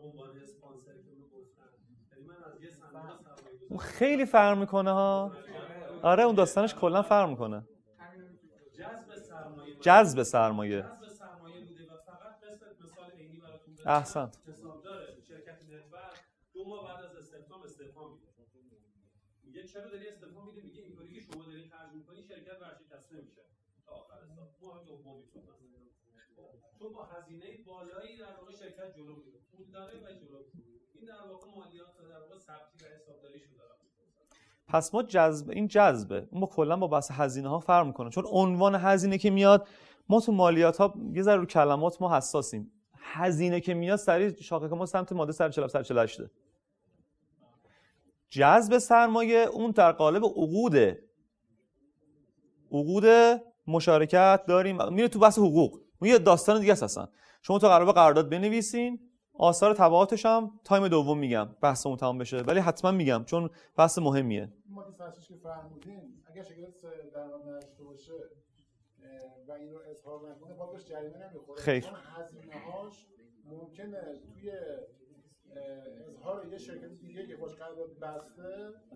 اون خیلی فرق می‌کنه ها. آره اون داستانش کلا فرق می‌کنه. جذب سرمایه. احسنت دو ماه بعد از استخدام استعفا میده. میگه چرا داری استعفا میده؟ میگه اینطوری که شما داری خرج می‌کنی شرکت ورشکسته میشه. تا آخر سال ماه مثلا. چون با هزینه بالایی در واقع شرکت جلو میره. پول داره و جلو این در واقع مالیات در واقع ثبتی و حسابداریشو داره. پس ما جذب این جذبه. با کلا با بحث هزینه ها فرق می‌کنه. چون عنوان هزینه که میاد ما تو مالیات ها یه ذره کلمات ما حساسیم. هزینه که میاد سریع شاخه ما سمت ماده 147 148 جذب سرمایه اون در قالب عقوده عقود مشارکت داریم. میره تو بحث حقوق. اون یه داستان دیگه است اصلا. شما تو قرار قرارداد بنویسین. آثار تبعاتش هم تایم دوم میگم بحثمون تمام بشه. ولی حتما میگم چون بحث مهمیه. ما که فرمودین اگر شرکت درآمد نداشته باشه و این رو اظهار نکنه بهش جریمه نمی‌خوره خیر. چون هزینه هاش ممکنه توی اظهار یه شرکت دیگه که باش قرارداد بسته.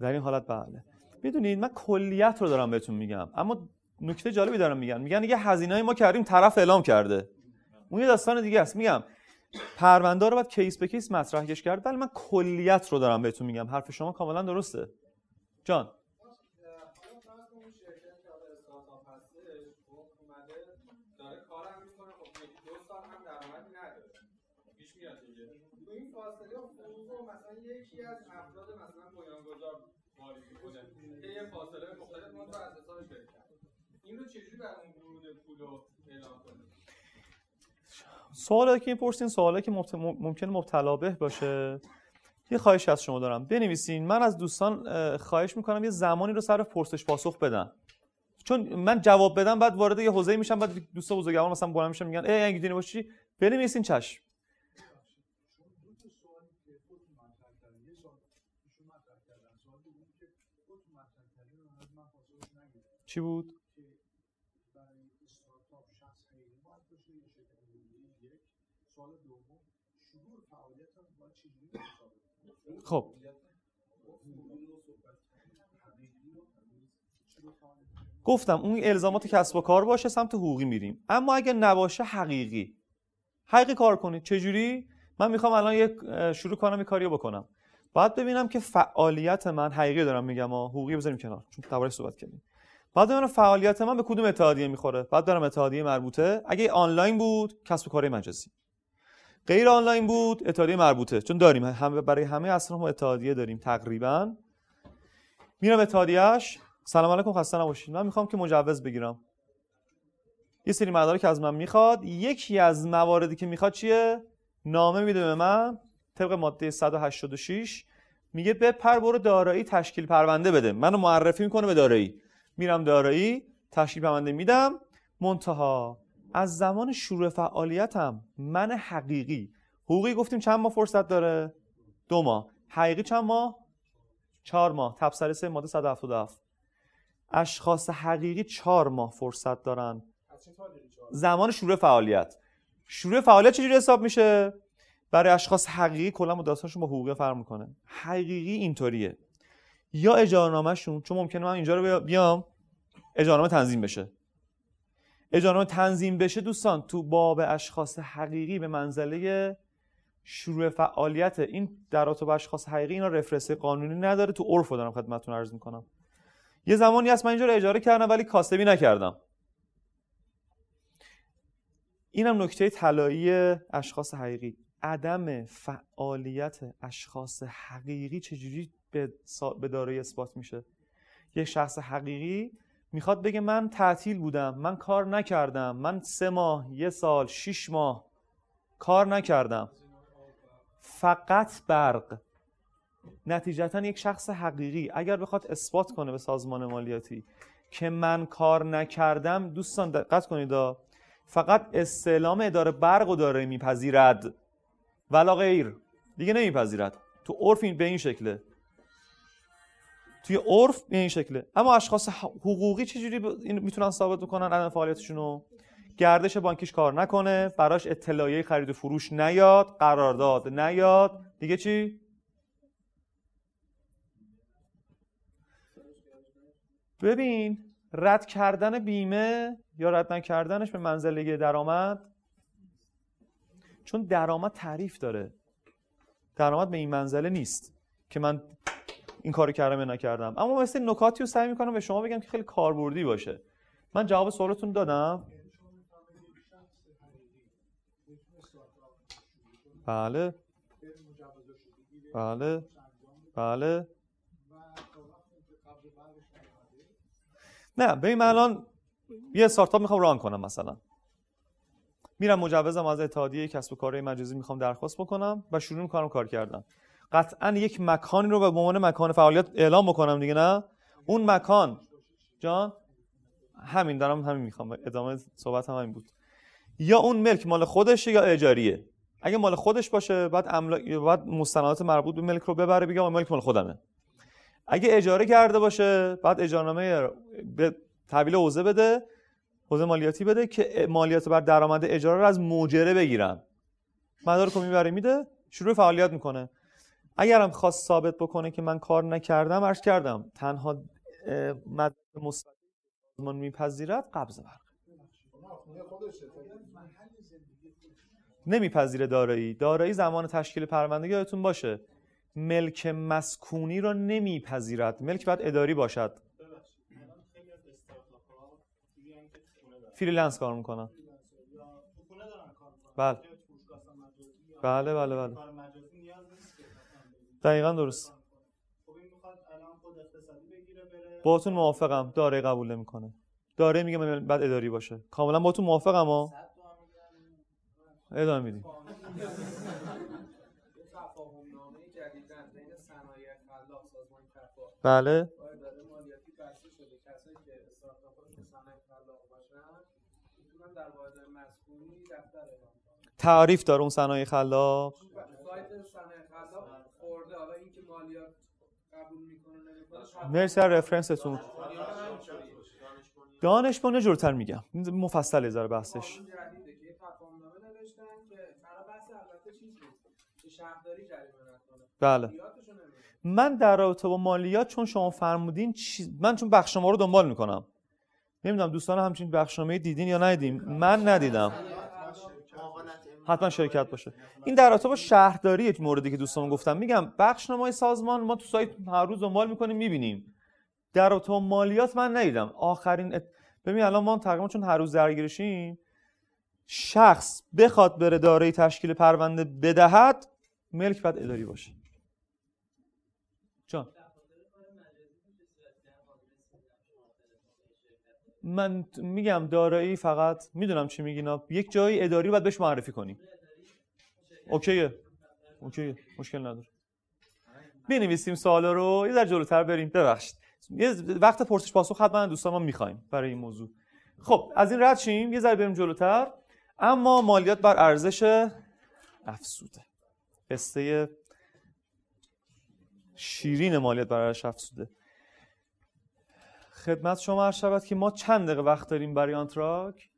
در این حالت بله. می‌دونید من کلیت رو دارم بهتون میگم اما نکته جالبی دارم میگم. میگن یه هزینه ما کردیم طرف اعلام کرده. اون یه داستان دیگه است. میگم پرونده رو باید کیس به کیس مطرحش کرد ولی من کلیت رو دارم بهتون میگم. حرف شما کاملا درسته. جان. اون این رو مثلا یکی از افراد مثلا بنیانگذار سوالی که می‌پرسین سوالی که مبت... ممکن مبتلا به باشه. یه خواهش از شما دارم. بنویسین. من از دوستان اه، خواهش می‌کنم یه زمانی رو سر پرسش پاسخ بدن. چون من جواب بدم بعد وارد یه حوزه میشم بعد دوستا بزرگوار مثلا بلند میشن میگن ای اگه دینی باشی بنویسین چشم. چی بود؟ خب. گفتم اون الزامات کسب و کار باشه سمت حقوقی میریم. اما اگه نباشه حقیقی. حقیقی کار کنید. چجوری؟ من می‌خوام الان یک اه، شروع کنم یه کاریو بکنم. باید ببینم که فعالیت من حقیقی دارم میگم ها حقوقی بذاریم کنار چون دربارش صحبت کردیم. بعد ببینم فعالیت من به کدوم اتحادیه می‌خوره. بعد دارم اتحادیه مربوطه. اگه آنلاین بود کسب و کار مجازی. غیر آنلاین بود اتحادیه مربوطه. چون داریم هم برای همه اصلا ما اتحادیه داریم تقریبا. میرم اتحادیهش سلام علیکم خسته نباشید. من می‌خوام که مجوز بگیرم. یه سری مدارک از من می‌خواد. یکی از مواردی که می‌خواد چیه؟ نامه میده به من طبق ماده 186 میگه بپر برو دارایی تشکیل پرونده بده. منو معرفی می‌کنه به دارایی. میرم دارایی تشکیل پرونده میدم. منتها از زمان شروع فعالیتم من حقیقی. حقوقی گفتیم چند ماه فرصت داره؟ دو ماه. حقیقی چند ماه؟ چهار ماه. تبصره سه ماده 177 اشخاص حقیقی چهار ماه فرصت دارن. زمان شروع فعالیت. شروع فعالیت چجوری حساب میشه؟ برای اشخاص حقیقی کلا داستانشون با حقوقی فرق می‌کنه. حقیقی اینطوریه. یا اجارنامهشون چون ممکنه من اینجا رو بیام اجارنامه تنظیم بشه. اجارنامه تنظیم بشه دوستان تو باب اشخاص حقیقی به منزله شروع فعالیت این در با اشخاص حقیقی اینا رفرنس قانونی نداره. تو عرف رو دارم خدمتتون عرض می‌کنم. یه زمانی هست من اینجا اجاره کردم ولی کاسبی نکردم. اینم نکته طلایی اشخاص حقیقی. عدم فعالیت اشخاص حقیقی چجوری به, سا... به اثبات میشه؟ یک شخص حقیقی می‌خواد بگه من تعطیل بودم من کار نکردم من سه ماه یه سال شیش ماه کار نکردم. فقط برق. نتیجتا یک شخص حقیقی. اگر بخواد اثبات کنه به سازمان مالیاتی که من کار نکردم دوستان دقت کنید. فقط استعلام اداره برق داره میپذیرد. ولا غیر. دیگه نمیپذیرد. تو عرف این به این شکله. توی عرف به این شکله. اما اشخاص حقوقی چجوری ب... این می‌تونن ثابت بکنن عدم فعالیتشون رو گردش بانکیش کار نکنه براش اطلاعیه خرید و فروش نیاد قرارداد نیاد. دیگه چی؟ ببین رد کردن بیمه یا رد نکردنش به منزله درآمد؟ چون درآمد تعریف داره. درآمد به این منزله نیست که من این کارو کردم یا نکردم. اما مثل نکاتی رو سعی می‌کنم به شما بگم که خیلی کاربردی باشه. من جواب سوالتون دادم. بله. بله. بله. نه ببین من الان یه استارتاپ می‌خوام ران کنم مثلا. میرم مجوزم از اتحادیه کسب و کارهای مجازی می‌خوام درخواست بکنم و شروع می‌کنم کار کردن. قطعا یک مکانی رو به عنوان مکان فعالیت اعلام بکنم دیگه نه؟ اون مکان. جان؟ همین دارم همین می‌خوام. ادامه صحبت هم همین بود. یا اون ملک مال خودشه یا اجاریه؟ اگه مال خودش باشه بعد املا... بعد مستندات مربوط به ملک رو ببره بگه ملک مال خودمه. اگه اجاره کرده باشه بعد اجارنامه به تحویل حوزه بده حوزه مالیاتی بده که مالیات بر درآمد اجاره رو از مجره بگیرن. مدارک رو می‌بره میده شروع فعالیت می‌کنه. اگرم خواست ثابت بکنه که من کار نکردم عرض کردم تنها مدرک مستقیم میپذیرد قبض برق. نمیپذیره دارایی. دارایی زمان تشکیل پرونده یادتون باشه. ملک مسکونی رو نمیپذیرد. ملک باید اداری باشد. فریلنس کار می‌کنن. بله. بله بله بله. دقیقا درست باهاتون موافقم. داره قبول نمی‌کنه. داره میگم بعد اداری باشه. کاملا با تو موافقم ها. ادامه میدیم. بله. تعریف داره اون صنایع خلاق سایت صنایع خلاق خورده حالا اینکه مالیات قبول می‌کنه نمی‌کنه مرسی از رفرنستون. دانشمنده جلوتر میگم. مفصل ذره بحثش. بله. من در رابطه با مالیات چون شما فرمودین چیز... من چون بخش شما رو دنبال می‌کنم. نمی‌دونم دوستان همچین بخشنامه دیدین یا ندیدیم من ندیدم. حتما شرکت باشه. این در رابطه با شهرداری یک موردی که دوستان گفتم میگم بخشنامه سازمان ما تو سایت هر روز دنبال می‌کنیم می‌بینیم. در رابطه با مالیات من ندیدم. آخرین ات... ببین الان ما تقریبا چون هر روز درگیرشیم شخص بخواد بره دارای تشکیل پرونده بدهد ملک بعد اداری باشه. جان. من میگم دارایی فقط می‌دونم چی میگینا یک جایی اداری باید بهش معرفی کنیم. اوکیه؟ اوکیه مشکل نداره. بنویسیم سوالا رو یه ذره جلوتر بریم. ببخشید. یه وقت پرسش پاسخ حتما دوستان ما می‌خوایم برای این موضوع. خب از این رد شیم. یه ذره بریم جلوتر. اما مالیات بر ارزش افزوده قصه شیرین مالیات بر ارزش افزوده خدمت شما عرض شود که ما چند دقیقه وقت داریم برای آنتراک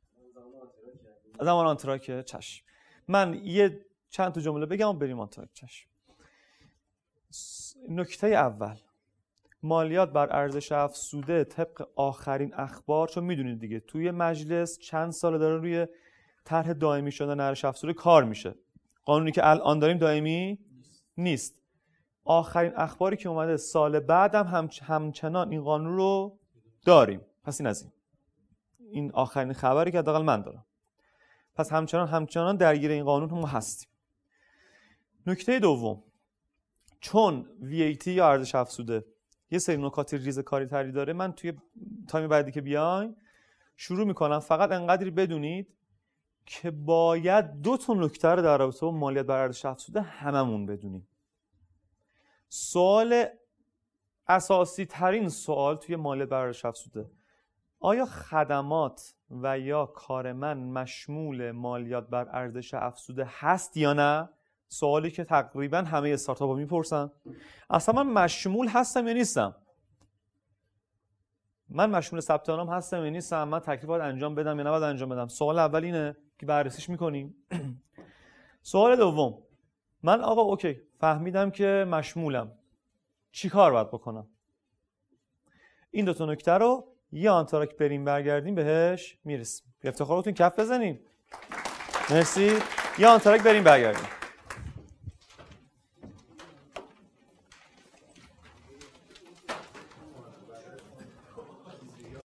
زمان آنتراکه چشم. من یه چند تا جمله بگم و بریم آنتراک چشم. نکته اول. مالیات بر ارزش افزوده طبق آخرین اخبار چون می‌دونید دیگه توی مجلس چند ساله داره روی طرح دائمی شدن ارزش افزوده کار میشه. قانونی که الان داریم دائمی نیست. آخرین اخباری که اومده سال بعدم هم همچنان این قانون رو داریم. پس این از این. این آخرین خبری که حداقل من دارم. پس همچنان همچنان درگیر این قانون ما هستیم. نکته دوم. چون VAT یا ارزش افزوده یه سری نکات ریز کاری تری داره من توی time بعدی که بیایم شروع می‌کنم. فقط انقدری بدونید که باید دو تا نکته رو در رابطه با مالیات بر ارزش افزوده هممون بدونیم. سوال اساسی ترین سوال توی مالیات بر ارزش افزوده آیا خدمات و یا کار من مشمول مالیات بر ارزش افزوده هست یا نه؟ سوالی که تقریبا همه استارتاپ ها می‌پرسن. اصلا من مشمول هستم یا نیستم؟ من مشمول ثبت نام هستم یا نیستم؟ من تکلیف باید انجام بدم یا نباید انجام بدم؟ سوال اول اینه که بررسیش می‌کنیم. سوال دوم. من آقا OK. فهمیدم که مشمولم. چی کار باید بکنم؟ این دو تا نکته رو یه آنتراک بریم برگردیم بهش می‌رسیم. افتخاراتون کف بزنیم مرسی. یه آنتراک بریم برگردیم.